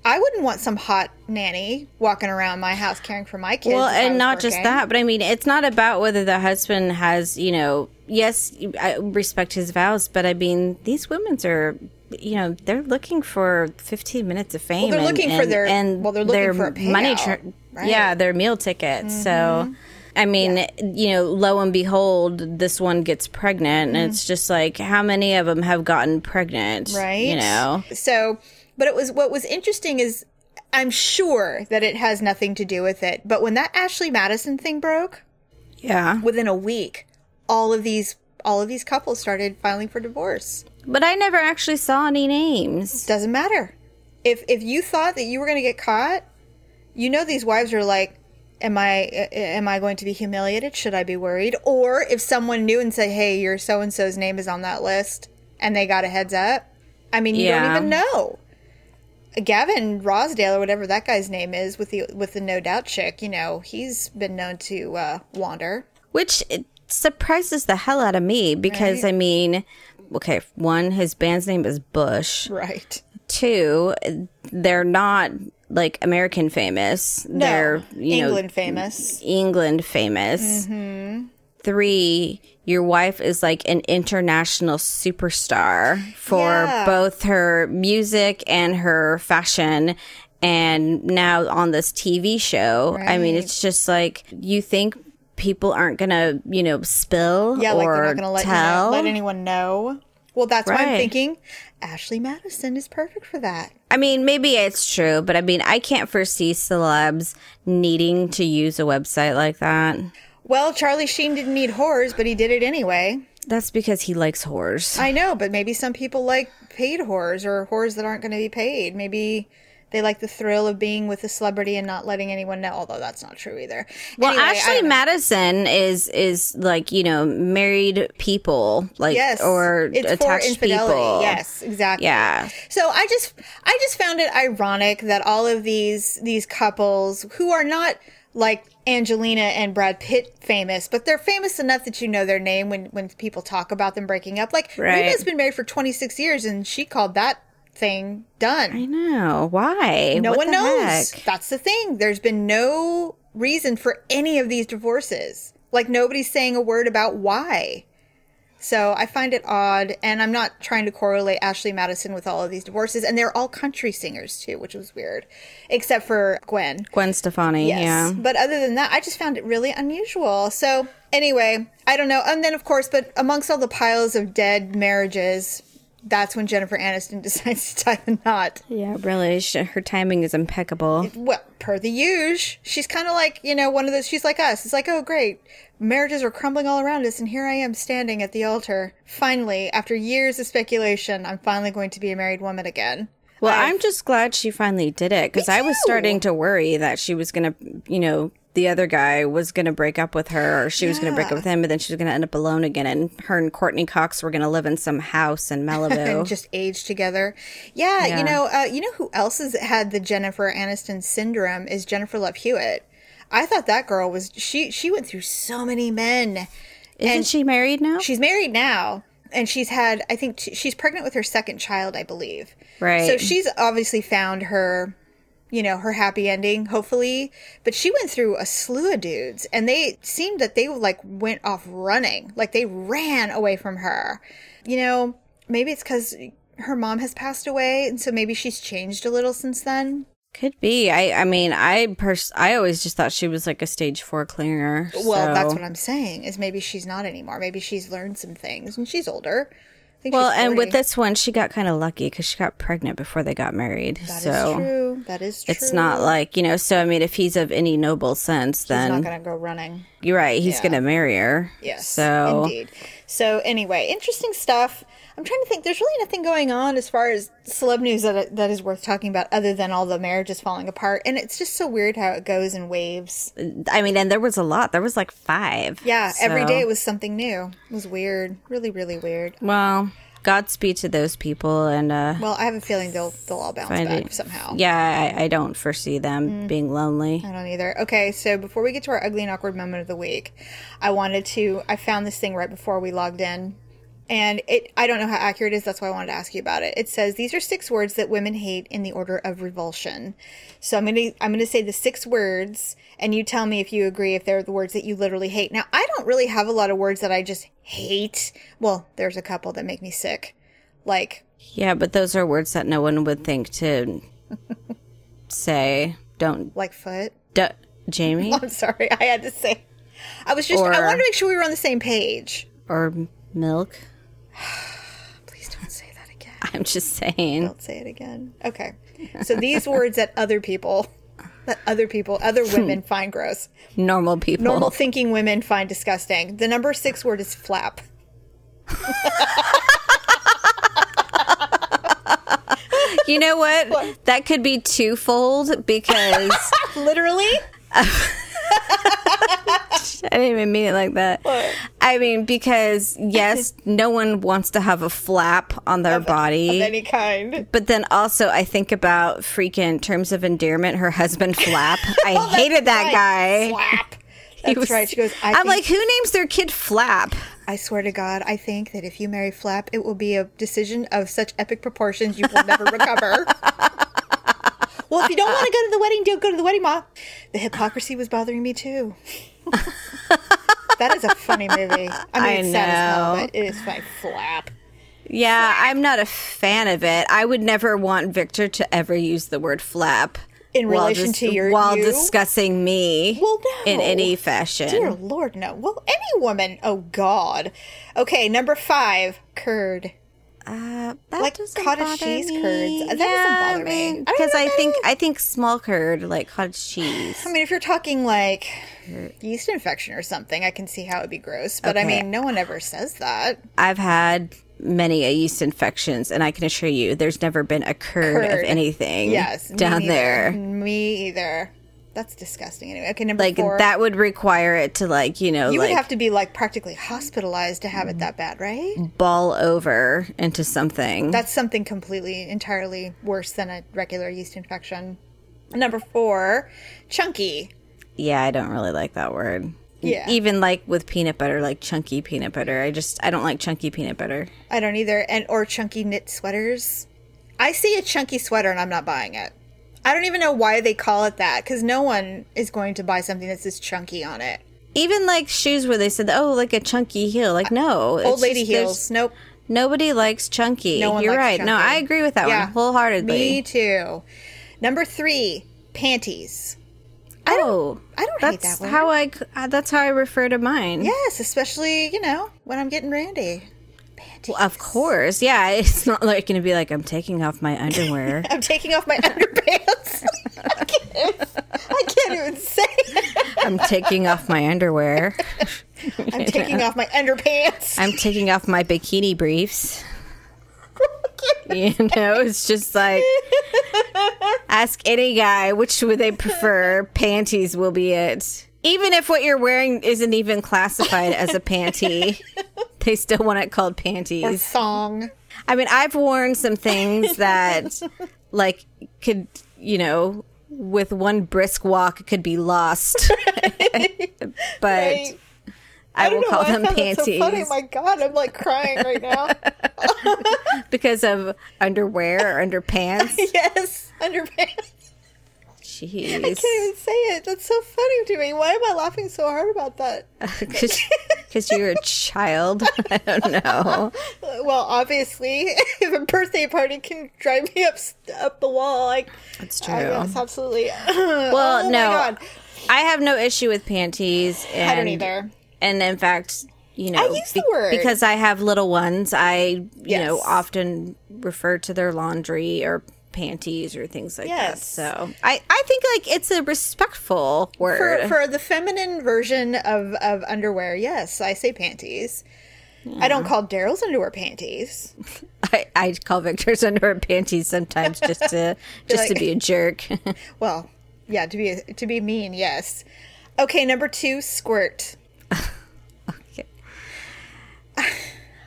I wouldn't want some hot nanny walking around my house caring for my kids. Well, and not just that, but I mean, it's not about whether the husband has, you know, yes, I respect his vows, but I mean, these women's are, you know, they're looking for 15 minutes of fame. they're and- looking for their- and well, they're looking their for a money. payout, Tra- right. Mm-hmm. Yeah, their meal tickets. So. I mean, you know, lo and behold, this one gets pregnant, and it's just like, how many of them have gotten pregnant? Mm-hmm. right You know, so but it was what was interesting is i'm sure that it has nothing to do with it but when that ashley madison thing broke yeah. within a week all of these all of these couples started filing for divorce But I never actually saw any names. doesn't matter if if you thought that you were going to get caught you know these wives are like am I am I going to be humiliated? Should I be worried? Or if someone knew and said, "Hey, your so and so's name is on that list," and they got a heads up, I mean, you Yeah. don't even know. Gavin Rossdale or whatever that guy's name is with the with the no doubt chick, you know, he's been known to uh, wander. Which surprises the hell out of me because, Right. I mean, okay, one, his band's name is Bush. Right. Two, they're not like American famous. No. They're, you England know, famous. England famous. Mm-hmm. Three, your wife is like an international superstar for Yeah. both her music and her fashion. And now on this TV show, I mean, it's just like you think people aren't gonna, you know, spill Yeah, like they're not to let you know, let anyone know. Well, that's why I'm thinking Ashley Madison is perfect for that. I mean, maybe it's true, but I mean, I can't foresee celebs needing to use a website like that. Well, Charlie Sheen didn't need whores, but he did it anyway. That's because he likes whores. I know, but maybe some people like paid whores or whores that aren't going to be paid. Maybe they like the thrill of being with a celebrity and not letting anyone know. Although that's not true either. Well, Anyway, Ashley. Madison is is like you know married people, like yes, or it's attached infidelity. people. Yes, exactly. Yeah. So I just I just found it ironic that all of these these couples who are not like Angelina and Brad Pitt famous, but they're famous enough that you know their name when when people talk about them breaking up. Like Right. Rita's been married for 26 years and she called that thing done. I know why. No What one knows. heck? That's the thing. There's been no reason for any of these divorces. Like nobody's saying a word about why. So I find it odd, and I'm not trying to correlate Ashley Madison with all of these divorces, and they're all country singers too, which was weird, except for Gwen. Gwen Stefani. Yes. Yeah. But other than that, I just found it really unusual. So anyway, I don't know. And then of course, but amongst all the piles of dead marriages, that's when Jennifer Aniston decides to tie the knot. Yeah, really. Sh- Her timing is impeccable. Well, per the usual, she's kind of like you know one of those. She's like us. It's like, oh great, marriages are crumbling all around us, and here I am standing at the altar. Finally, after years of speculation, I'm finally going to be a married woman again. Well, I've- I'm just glad she finally did it because I was starting to worry that she was going to, you know, the other guy was going to break up with her or she was going to break up with him, but then she was going to end up alone again. And her and Courteney Cox were going to live in some house in Malibu. and just age together. Yeah, Yeah. you know, uh, you know who else has had the Jennifer Aniston syndrome is Jennifer Love Hewitt. I thought that girl was she. She went through so many men. Isn't and she married now? She's married now, and she's had. I think t- she's pregnant with her second child. I believe. Right. So she's obviously found her. You know her happy ending, hopefully, but she went through a slew of dudes, and they seemed that they like went off running, like they ran away from her. You know, maybe it's because her mom has passed away, and so maybe she's changed a little since then. Could be. I. I mean, I pers- I always just thought she was like a stage four clinger. Well, that's what I'm saying. Is maybe she's not anymore. Maybe she's learned some things, and she's older. Well, she's and with this one, she got kind of lucky because she got pregnant before they got married. That is so true. That is true. it's not like you know. So I mean, if he's of any noble sense, then. He's then not going to go running. you're right. He's Yeah. going to marry her. Yes. So indeed. So anyway, interesting stuff. I'm trying to think. There's really nothing going on as far as celeb news that that is worth talking about, other than all the marriages falling apart. And it's just so weird how it goes in waves. I mean, and there was a lot. There was like five. Yeah, every So- day it was something new. It was weird. Really, really weird. Well, Godspeed to those people, and uh, Well, I have a feeling they'll they'll all bounce back it somehow. Yeah, I, I don't foresee them Mm. being lonely. I don't either. Okay, so before we get to our ugly and awkward moment of the week, I wanted to. I found this thing right before we logged in, and it. I don't know how accurate it is. That's why I wanted to ask you about it. It says these are six words that women hate in the order of revulsion. So I'm gonna I'm gonna say the six words, and you tell me if you agree if they're the words that you literally hate. Now I don't really have a lot of words that I just hate. Well, there's a couple that make me sick, like Yeah, but those are words that no one would think to say. Don't, like foot. d- Jamie I'm sorry, I had to say. I was just. I wanted to make sure we were on the same page. or milk. Please don't say that again. I'm just saying. Don't say it again. Okay. So these words that other people, that other people, other hmm. women find gross, Normal people. normal thinking women find disgusting. The number six word is flap. You know what? That could be twofold because Literally? I didn't even mean it like that. I mean, because yes, no one wants to have a flap on their body. Of any kind. But then also, I think about freaking terms of endearment. Her husband Flap. I Oh, hated that guy. Flap. That's right. She goes, I I'm think- like, who names their kid Flap? I swear to God, I think that if you marry Flap, it will be a decision of such epic proportions you will never recover. Well, if you don't want to go to the wedding, don't go to the wedding, Ma. The hypocrisy was bothering me too. that is a funny movie. I mean, I it's sad as hell, know. but it is funny. Flap. Yeah, I'm not a fan of it. I would never want Victor to ever use the word flap In relation to your- while you? discussing me Well, no. in any fashion. Dear Lord, no. Well, any woman. Oh God. Okay, number five, curd. Uh, that Like doesn't cottage bother cheese me. curds. That doesn't bother me. I don't because know I, think I- I think small curd like cottage cheese. I mean, if you're talking like yeast infection or something, I can see how it'd be gross. But I mean, no one ever says that. I've had many a yeast infections, and I can assure you, there's never been a curd, Curd. of anything Yes, down neither. there. Me either. That's disgusting. Anyway, okay, number Like four. that would require it to like you know you like would have to be like practically hospitalized to have it that bad, right? ball over into something. That's something completely, entirely worse than a regular yeast infection. Number four, chunky. Yeah, I don't really like that word. Yeah. Even like with peanut butter, like chunky peanut butter. I just I don't like chunky peanut butter. I don't either. And or chunky knit sweaters. I see a chunky sweater and I'm not buying it. I don't even know why they call it that because no one is going to buy something that says chunky on it. Even like shoes where they said, "Oh, like a chunky heel." Like no, it's Old lady just- heels. Nope. Nobody likes chunky. No one You're right. No. I agree with that Yeah. one wholeheartedly. Me too. Number three, panties. oh, I don't hate that's that word. how I. uh, That's how I refer to mine. Yes, especially you know when I'm getting randy. Well, of course. Yeah, it's not like going to be like I'm taking off my underwear. I'm taking off my underpants. I, can't, I can't even say. I'm taking off my underwear. I'm taking off my underpants. I'm taking off my bikini briefs. You know, it's just like ask any guy which would they prefer. Panties will be it. Even if what you're wearing isn't even classified as a panty, they still want it called or panties. thong. I mean, I've worn some things that, like, could you know, with one brisk walk, could be lost. but Right. I, will call I them panties So funny. My God, I'm like crying right now. because of underwear or underpants. yes, underpants. Jeez, I can't even say it. That's so funny to me. Why am I laughing so hard about that? because you're a child. I don't know. Well, obviously, if a birthday party can drive me up up the wall, like That's true. yes, absolutely. Well, Oh my no, God. I have no issue with panties. And, I don't either. And in fact, you know, the word. because I have little ones. I, you know, often refer to their laundry or panties or things like that. Yes. So I, I think like it's a respectful word. for the feminine version of, of underwear, yes, I say panties. I don't call Daryl's underwear panties. I, I call Victor's underwear panties sometimes just to just to be a jerk. Well, yeah, to be to be mean, yes. Okay, number two, squirt.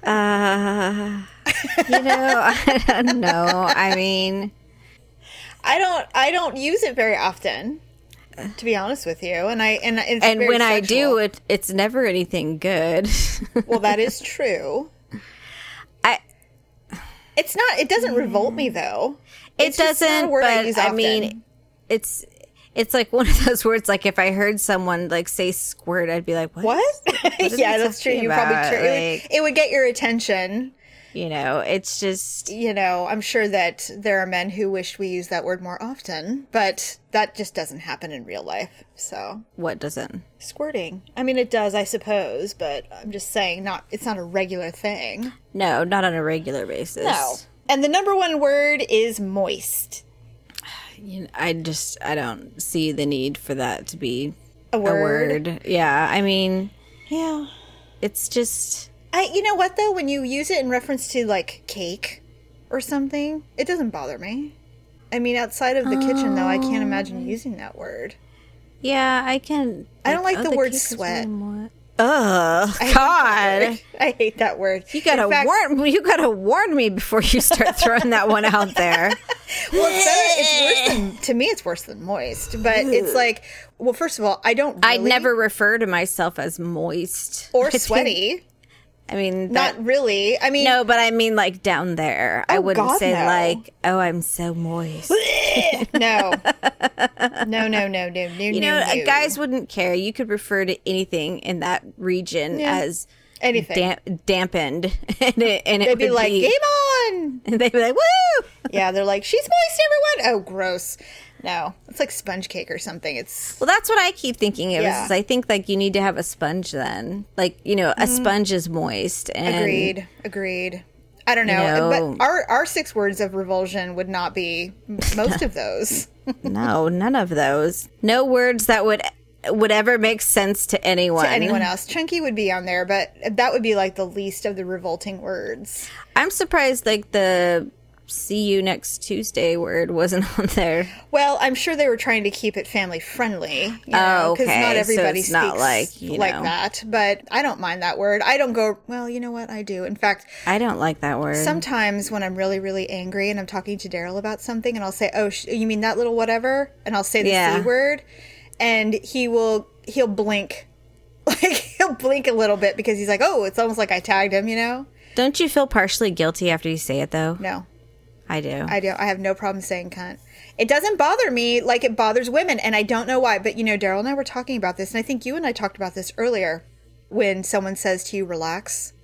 Uh, you know, I don't know. I mean, I don't I don't use it very often, to be honest with you. And I and it's and when I do, it it's never anything good. well, that is true. I It's not. It doesn't revolt me though. it It's a doesn't, I but use I, mean, it's it's like one of those words. Like if I heard someone like say squirt, I'd be like, what? What? is yeah, that's true. You probably true. It, would, Like- it would get your attention. You know, it's just You know, I'm sure that there are men who wish we use that word more often, but that just doesn't happen in real life. So what doesn't. squirting. I mean, it does, I suppose, but I'm just saying, not. It's not a regular thing. No, not on a regular basis. No. And the number one word is moist. You know, I just I don't see the need for that to be A a word. word. Yeah, I mean, Yeah. it's just I, you know what though, when you use it in reference to like cake or something, it doesn't bother me. I mean, outside of the kitchen though, I can't imagine um, using that word. Yeah, I can. I don't like oh, the word sweat. really mo- Ugh, I hate that God. I hate that word. You gotta fact, warn you gotta warn me before you start throwing that one out there. Well, it's, better, it's worse than to me. It's worse than moist, but it's like, well, first of all, I don't. Really, I'd never refer to myself as moist or sweaty. I mean, Not really. I mean, no, but I mean like down there. I Oh, wouldn't God, say no. like, oh, I'm so moist. no, no, no, no, no, no. You know, uh, guys wouldn't care. You could refer to anything in that region Yeah. as anything. damp- dampened, and it, and it They'd be like, "Game on!" and they'd be like, woo! Yeah, they're like, "She's moist, everyone." Oh, gross. No, it's like sponge cake or something. It's Well, that's what I keep thinking of. Yeah. Is I think like you need to have a sponge then. Like you know, a mm. sponge is moist. And agreed, agreed. I don't know, know- but our our six words of revulsion would not be most of those. No, none of those. No words that would would makes sense to anyone. to anyone else. Chunky would be on there, but that would be like the least of the revolting words. I'm surprised like the see you next Tuesday word wasn't on there. Well, I'm sure they were trying to keep it family friendly. You Oh, because okay. not So everybody it's speaks not like, you like know. that. But I don't mind that word. I don't go. Well, you know what? I do. In fact, I don't like that word. sometimes when I'm really, really angry and I'm talking to Daryl about something, and I'll say, "Oh, sh- you mean that little whatever?" and I'll say the Yeah. c word, and he will he'll blink, like he'll blink a little bit because he's like, "Oh, it's almost like I tagged him," you know? Don't you feel partially guilty after you say it though? No, I do. I do. I have no problem saying cunt. It doesn't bother me like it bothers women, and I don't know why. But you know, Daryl and I were talking about this, and I think you and I talked about this earlier. When someone says to you, "Relax,"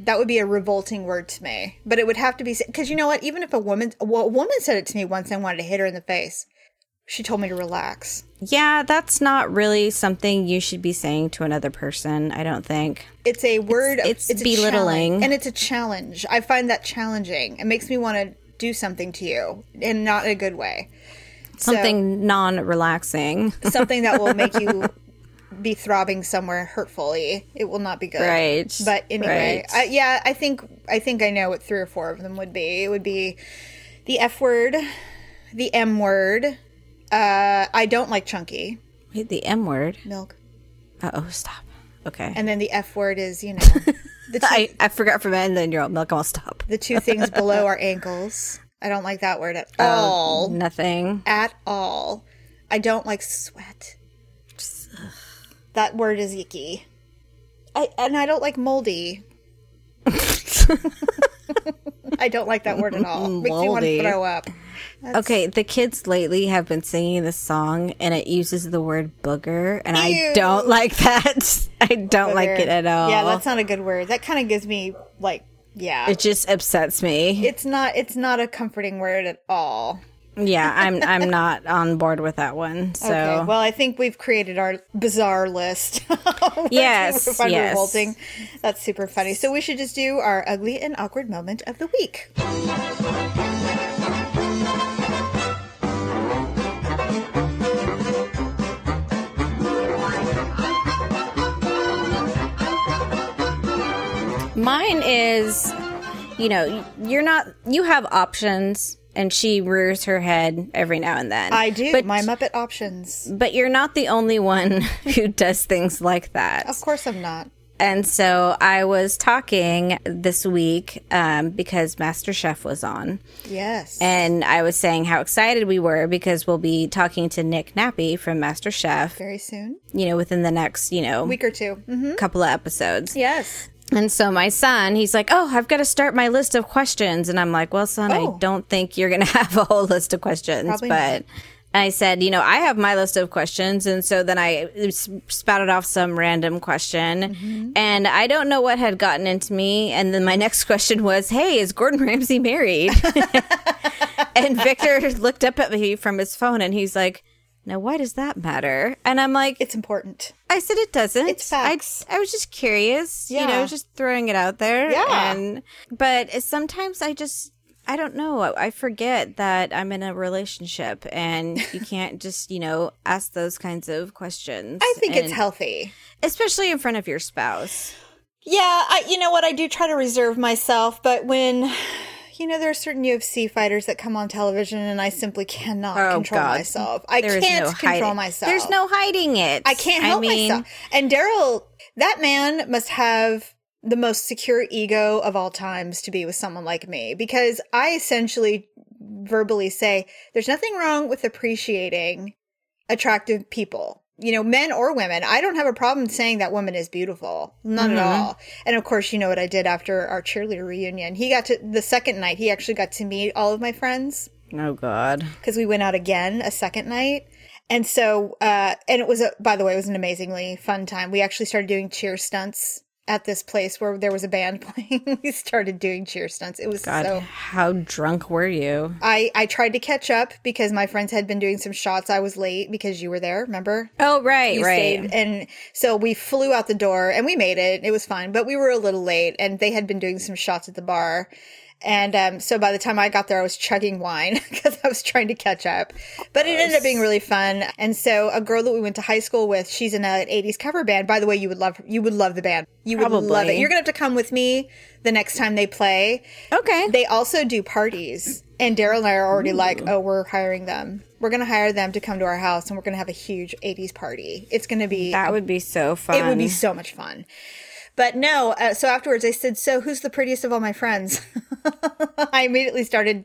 that would be a revolting word to me. But it would have to be because you know what? Even if a woman, well, a woman said it to me once, and I wanted to hit her in the face. She told me to relax. yeah, that's not really something you should be saying to another person. I don't think. It's a word. of- it's a belittling. and it's a challenge. I find that challenging. It makes me want to do something to you, and not in a good way. So- Something non-relaxing. something that will make you be throbbing somewhere hurtfully. It will not be good. Right, But anyway, right. I, yeah, I think I think I know what three or four of them would be. It would be the F word, the M word. Uh, I don't like chunky Wait, the M word. milk, Uh oh, stop. Okay. and then the F word is you know the two, I, I forgot from it, and then you're all milk. I'll stop. the two things below our ankles. I don't like that word at Oh. all. Nothing. At all. I don't like sweat. That word is icky. I and I don't like moldy. I don't like that word at all. Makes me want to throw up. Okay, the kids lately have been singing this song, and it uses the word booger, and Ew. I don't like that. I don't like it at all. Yeah, that's not a good word. That kind of gives me like, yeah. it just upsets me. it's not. It's not a comforting word at all. yeah, I'm I'm not on board with that one. So Okay. Well, I think we've created our bizarre list. Yes, yes. revolting. That's super funny. So we should just do our ugly and awkward moment of the week. Mine is, you know, you're not. You have options, and she rears her head every now and then. I do. but my Muppet options. but you're not the only one who does things like that. Of course, I'm not. And so I was talking this week um, because MasterChef was on. Yes. And I was saying how excited we were because we'll be talking to Nick Nappy from MasterChef, Very soon, you know, within the next, you know, week or 2 Mm-hmm. couple of episodes. Yes. And so my son, he's like, Oh, I've got to start my list of questions. And I'm like, Well, son, Oh. I don't think you're going to have a whole list of questions. Probably but I said, You know, I have my list of questions. And so then I spouted off some random question. Mm-hmm. And I don't know what had gotten into me. And then my next question was, Hey, is Gordon Ramsay married? and Victor looked up at me from his phone and he's like, now, why does that matter? And I'm like, It's important. I said it doesn't. It's facts. I, I was just curious, you know, just throwing it out there. Yeah. And but sometimes I just I don't know. I I forget that I'm in a relationship and you can't just, you know, ask those kinds of questions. I think it's healthy. especially in front of your spouse. Yeah, I you know what I do try to reserve myself, but when you know, there are certain UFC fighters that come on television, and I simply cannot Oh, control God. myself. I There can't no control hiding- myself. There's no hiding it. I can't I help mean, myself. And Daryl, that man must have the most secure ego of all times to be with someone like me because I essentially verbally say there's nothing wrong with appreciating attractive people. You know, men or women. I don't have a problem saying that woman is beautiful. None Mm-hmm. at all. And of course, you know what I did after our cheerleader reunion. He got to the second night, he actually got to meet all of my friends Oh God. because we went out again a second night. And so, uh, and it was a, by the way, it was an amazingly fun time. We actually started doing cheer stunts at this place where there was a band playing. we started doing cheer stunts. It was God, so, how drunk were you? I, I tried to catch up because my friends had been doing some shots. I was late because you were there, remember? Oh right, You right. stayed. And so we flew out the door and we made it. It was fine, but we were a little late and they had been doing some shots at the bar. And um, so by the time I got there, I was chugging wine because I was trying to catch up. But it ended up being really fun. And so a girl that we went to high school with, she's in an '80s cover band. By the way, you would love you would love the band. You would love it. You're gonna have to come with me the next time they play. Okay. They also do parties. And Daryl and I are already like, oh, we're hiring them. We're going to hire them to come to our house and we're going to have a huge 80s party. It's going to be, that would be so fun. it would be so much fun. But no, uh, so afterwards I said, so who's the prettiest of all my friends? I immediately started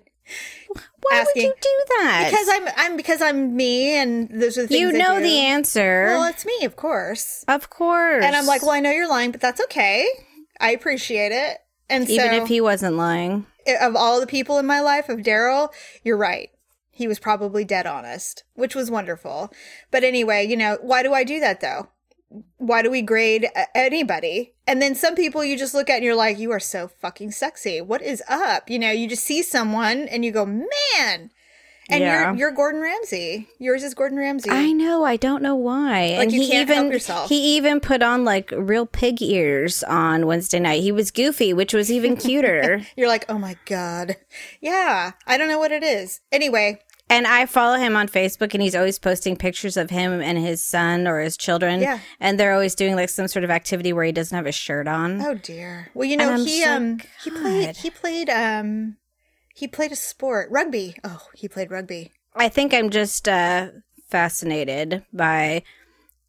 Why asking- would you do that? because I'm, I'm, because I'm me and those are the things you know the answer. Well, it's me, of course. of course. And I'm like, well, I know you're lying, but that's okay. I appreciate it. And even so, if he wasn't lying. of all the people in my life of Daryl, you're right. He was probably dead honest, which was wonderful. But anyway, you know, why do I do that though? Why do we grade anybody? And then some people you just look at and you're like, you are so fucking sexy. What is up? You know, you just see someone and you go, man. And Yeah. you're you're Gordon Ramsay. Yours is Gordon Ramsay. I know. I don't know why. Like, and you he can't even help yourself. he even put on like real pig ears on Wednesday night. He was goofy, which was even cuter. You're like, oh my god. Yeah. I don't know what it is. Anyway, and I follow him on Facebook, and he's always posting pictures of him and his son or his children. Yeah. and they're always doing like some sort of activity where he doesn't have his shirt on. Oh dear. Well, you know, he just um like, he played he played um he played a sport, rugby. Oh, he played rugby. I think I'm just uh, fascinated by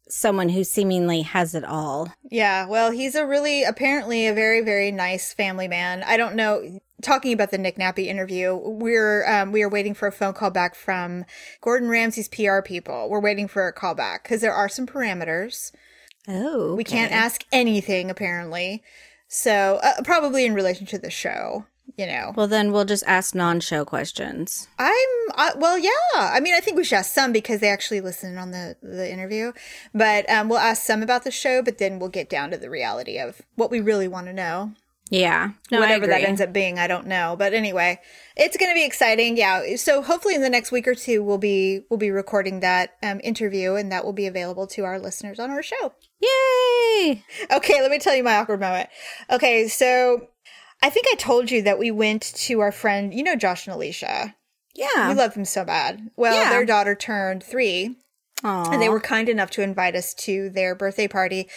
someone who seemingly has it all. Yeah, well, he's a really apparently a very very nice family man. I don't know. Talking about the Nick Nappy interview, we're um, we are waiting for a phone call back from Gordon Ramsay's PR people. We're waiting for a call back because there are some parameters. Oh, We can't ask anything apparently. So uh, probably in relation to the show, you know. Well, then we'll just ask non-show questions. I'm uh, well, yeah. I mean, I think we should ask some because they actually listened on the the interview. But um, we'll ask some about the show, but then we'll get down to the reality of what we really want to know. Yeah, no, Whatever that ends up being, I don't know. But anyway, it's going to be exciting. Yeah. So hopefully in the next week or two, we'll be we'll be recording that um, interview, and that will be available to our listeners on our show. Yay! Okay, let me tell you my awkward moment. Okay, so I think I told you that we went to our friend, you know, Josh and Alicia. Yeah. We love them so bad. Well, Yeah. their daughter turned three, Aw. and they were kind enough to invite us to their birthday party.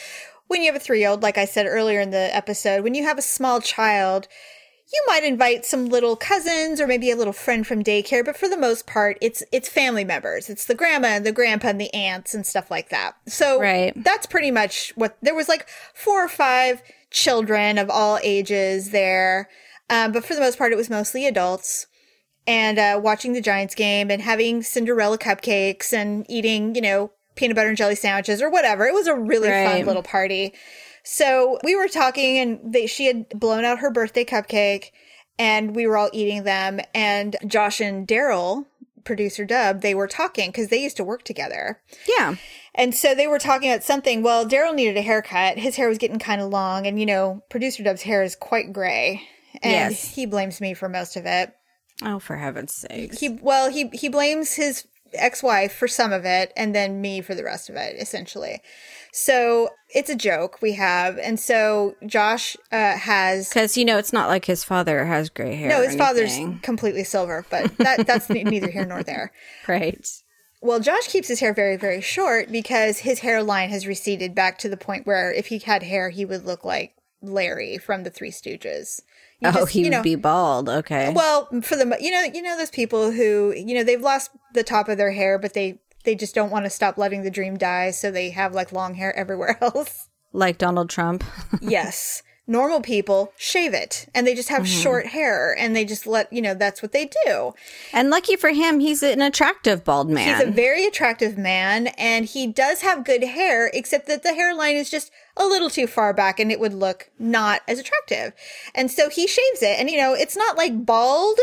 When you have a three year old, like I said earlier in the episode, when you have a small child, you might invite some little cousins or maybe a little friend from daycare, but for the most part, it's it's family members. It's the grandma and the grandpa and the aunts and stuff like that. So Right. that's pretty much what there was like four or five children of all ages there. Um, but for the most part, it was mostly adults and uh, watching the Giants game and having Cinderella cupcakes and eating, you know, peanut butter and jelly sandwiches or whatever. It was a really fun little party. So we were talking, and they, she had blown out her birthday cupcake, and we were all eating them. And Josh and Daryl, producer Dub, they were talking because they used to work together. yeah. And so they were talking about something. Well, Daryl needed a haircut. His hair was getting kind of long, and you know, producer Dub's hair is quite gray, and Yes. he blames me for most of it. Oh, for heaven's sake! He well, he he blames his ex-wife for some of it, and then me for the rest of it, essentially. So it's a joke we have, and so Josh uh, has Because, you know, it's not like his father has gray hair. no, his father's completely silver, but that that's neither here nor there. Right. Well, Josh keeps his hair very, very short because his hairline has receded back to the point where if he had hair, he would look like Larry from the Three Stooges. You oh, just, he you would be bald. Okay. well, for the you know, you know those people who you know they've lost the top of their hair, but they they just don't want to stop letting the dream die, so they have like long hair everywhere else. like Donald Trump. yes, normal people shave it, and they just have Mm-hmm. short hair, and they just let you know that's what they do. and lucky for him, he's an attractive bald man. He's a very attractive man, and he does have good hair, except that the hairline is just a little too far back and it would look not as attractive. And so he shaves it, and you know, it's not like bald,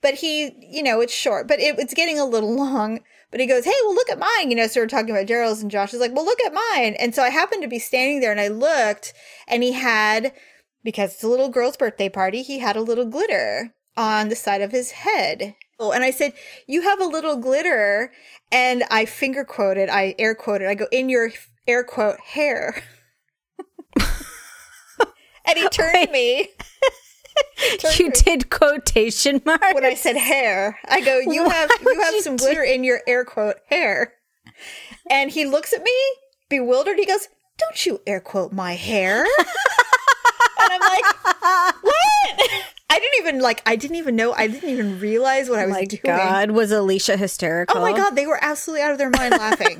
but he, you know, it's short, but it, it's getting a little long. But he goes, Hey, well, look at mine. You know, so we're talking about Daryl's, and Josh is like, Well, look at mine. And so I happened to be standing there and I looked, and he had, because it's a little girl's birthday party, he had a little glitter on the side of his head. Oh, and I said, You have a little glitter. And I finger quoted, I air quoted, I go, In your air quote hair. and he turned to me. turned you me did quotation marks. when I said hair. I go, You have you have some glitter in your air quote hair. And he looks at me, bewildered. He goes, Don't you air quote my hair? and I'm like, What? I didn't even like I didn't even know I didn't even realize what I was my doing. God, was Alicia hysterical? Oh my god, they were absolutely out of their mind laughing.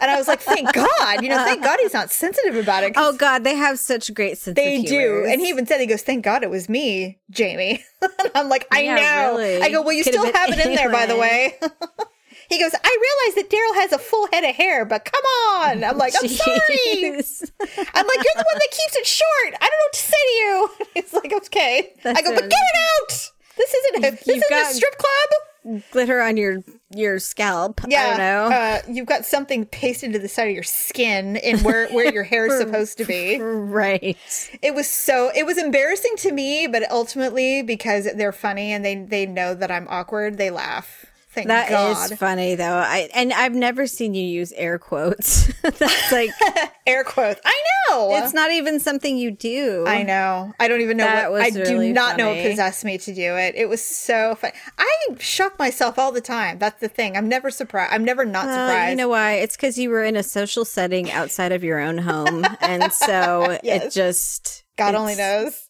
and I was like, thank God. You know, thank God he's not sensitive about it. Oh God, they have such great sense they do. And he even said, he goes, thank God it was me, Jamie. and I'm like, I Yeah, know. really. I go, well, you Could've still been have it in there, by the way. he goes, I realize that Daryl has a full head of hair, but come on. I'm like, I'm sorry. I'm like, you're the one that keeps it short. I don't know what to say to you. It's like, okay. I That's go, but get it out. This isn't a, this You've isn't got- a strip club. Glitter on your your scalp. Yeah, I don't know. Uh, you've got something pasted to the side of your skin and where where your hair is supposed to be. right. It was so it was embarrassing to me, but ultimately because they're funny and they they know that I'm awkward, they laugh. Thank That is God. funny though. I and I've never seen you use air quotes. That's like Air quotes. I know. it's not even something you do. I know. I don't even know That what. I was do really not know what possessed me to do it. It was so fun. I shock myself all the time. That's the thing. I'm never surprised. I'm never not Well, surprised. you know why? It's because you were in a social setting outside of your own home, and so it just God only knows.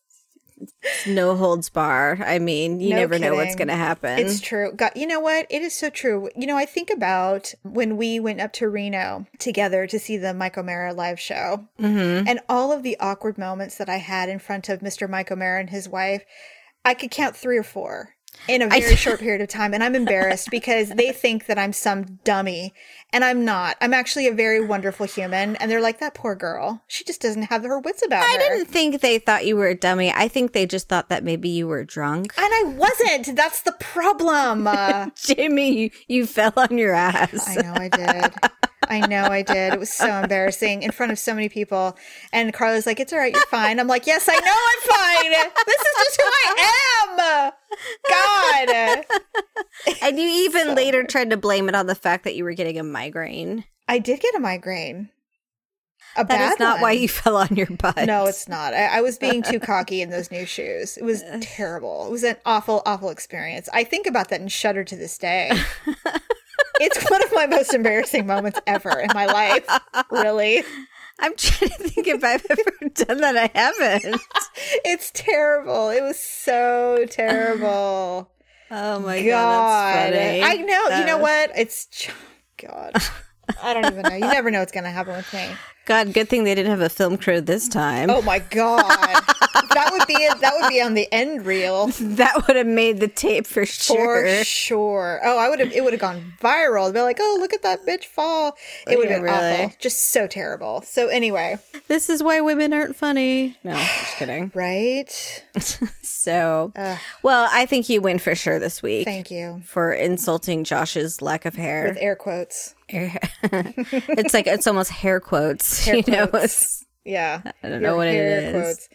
No holds bar. I mean, you No never know what's going to happen. It's true. God, you know what? It is so true. You know, I think about when we went up to Reno together to see the Mike O'Meara live show Mm-hmm. and all of the awkward moments that I had in front of Mr. Mike O'Meara and his wife. I could count three or four in a very short period of time. And I'm embarrassed because they think that I'm some dummy and I'm not. I'm actually a very wonderful human. And they're like, that poor girl. She just doesn't have her wits about I her. didn't think they thought you were a dummy. I think they just thought that maybe you were drunk. and I wasn't. That's the problem. Uh, Jamie, you, you fell on your ass. I know I did. I know I did. It was so embarrassing in front of so many people. And Carla's like, "It's all right, you're fine." I'm like, "Yes, I know I'm fine. This is just who I am." God, And you even later tried to blame it on the fact that you were getting a migraine. I did get a migraine. A That is not why you fell on your butt. No, it's not. I, I was being too cocky in those new shoes. It was terrible. It was an awful, awful experience. I think about that and shudder to this day. it's one of my most embarrassing moments ever in my life. Really. I'm trying to think if I've ever done that. I haven't. It's terrible. It was so terrible. Oh my god, God. I know. You know That- what? It's God. I don't even know. You never know what's going to happen with me. God, good thing they didn't have a film crew this time. Oh my God. that would be it. That would be on the end reel. That would have made the tape for sure. For sure. Oh, I would have. It would have gone viral. They'd be like, "Oh, look at that bitch fall." It would have Yeah, been really. awful. Just so terrible. So anyway, This is why women aren't funny. No, just kidding. right? So, well, I think you win for sure this week Thank you. for insulting Josh's lack of hair. With air quotes. it's like it's almost hair quotes. Hair you know, quotes. It's- Yeah. I don't know what it is.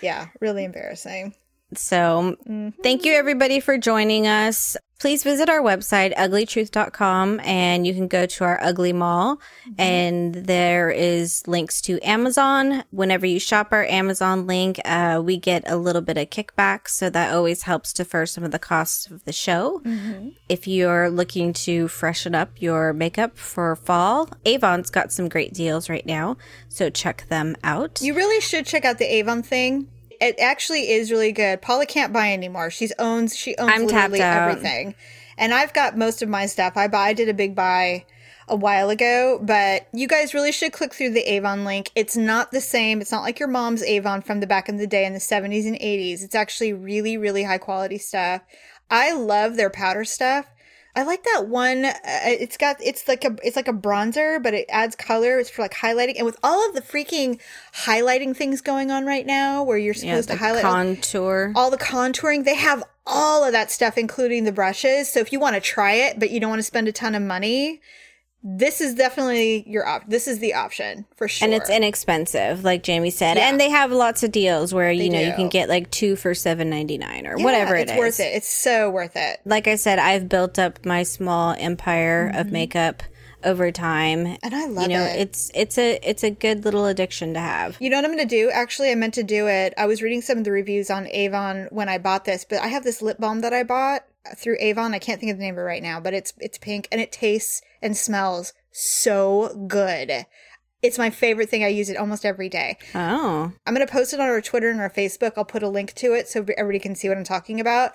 Yeah, really embarrassing. so Mm-hmm. thank you everybody for joining us. Please visit our website, uglytruth.com, and you can go to our Ugly Mall. And there is links to Amazon. Whenever you shop our Amazon link, uh, we get a little bit of kickback. So that always helps defer some of the costs of the show. If you're looking to freshen up your makeup for fall, Avon's got some great deals right now. So check them out. You really should check out the Avon thing. It actually is really good. Paula can't buy anymore. She's owns she owns I'm literally everything. And I've got most of my stuff. I buy I did a big buy a while ago, but you guys really should click through the Avon link. It's not the same. It's not like your mom's Avon from the back in the day in the 70s and 80s. It's actually really really high quality stuff. I love their powder stuff. I like that one. Uh, it's got it's like a it's like a bronzer, but it adds color. It's for like highlighting, and with all of the freaking highlighting things going on right now, where you're Yeah, supposed the to highlight contour. all the contouring, they have all of that stuff, including the brushes. So if you want to try it, but you don't want to spend a ton of money, this is definitely your op. This is the option for sure. And it's inexpensive, like Jamie said. Yeah. And they have lots of deals where, you know, you can get like two for seven ninety nine or Yeah, whatever it it's is. worth it. It's so worth it. Like I said, I've built up my small empire of makeup over time. Mm-hmm. And I love you know, it. it's it's a it's a good little addiction to have. You know what I'm going to do? Actually, I meant to do it. I was reading some of the reviews on Avon when I bought this, but I have this lip balm that I bought through Avon. I can't think of the name of it right now, but it's it's pink and it tastes and smells so good. It's my favorite thing. I use it almost every day. Oh. I'm going to post it on our Twitter and our Facebook. I'll put a link to it so everybody can see what I'm talking about.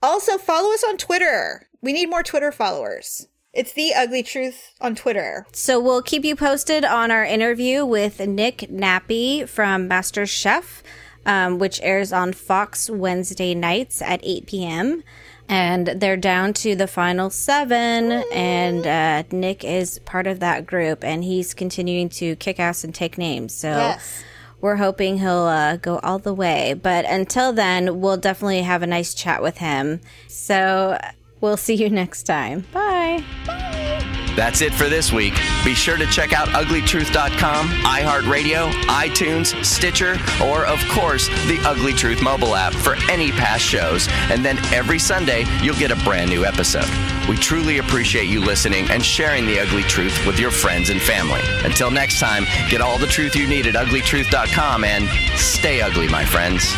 Also, follow us on Twitter. We need more Twitter followers. It's the ugly truth on Twitter. So we'll keep you posted on our interview with Nick Nappy from Master Chef, um, which airs on Fox Wednesday nights at 8 p.m. And they're down to the final seven, and uh, Nick is part of that group, and he's continuing to kick ass and take names. So Yes. we're hoping he'll uh, go all the way. But until then, we'll definitely have a nice chat with him. So we'll see you next time. Bye. That's it for this week. Be sure to check out uglytruth.com, iHeartRadio, iTunes, Stitcher, or of course, the Ugly Truth mobile app for any past shows. And then every Sunday, you'll get a brand new episode. We truly appreciate you listening and sharing the ugly truth with your friends and family. Until next time, get all the truth you need at uglytruth.com and stay ugly, my friends.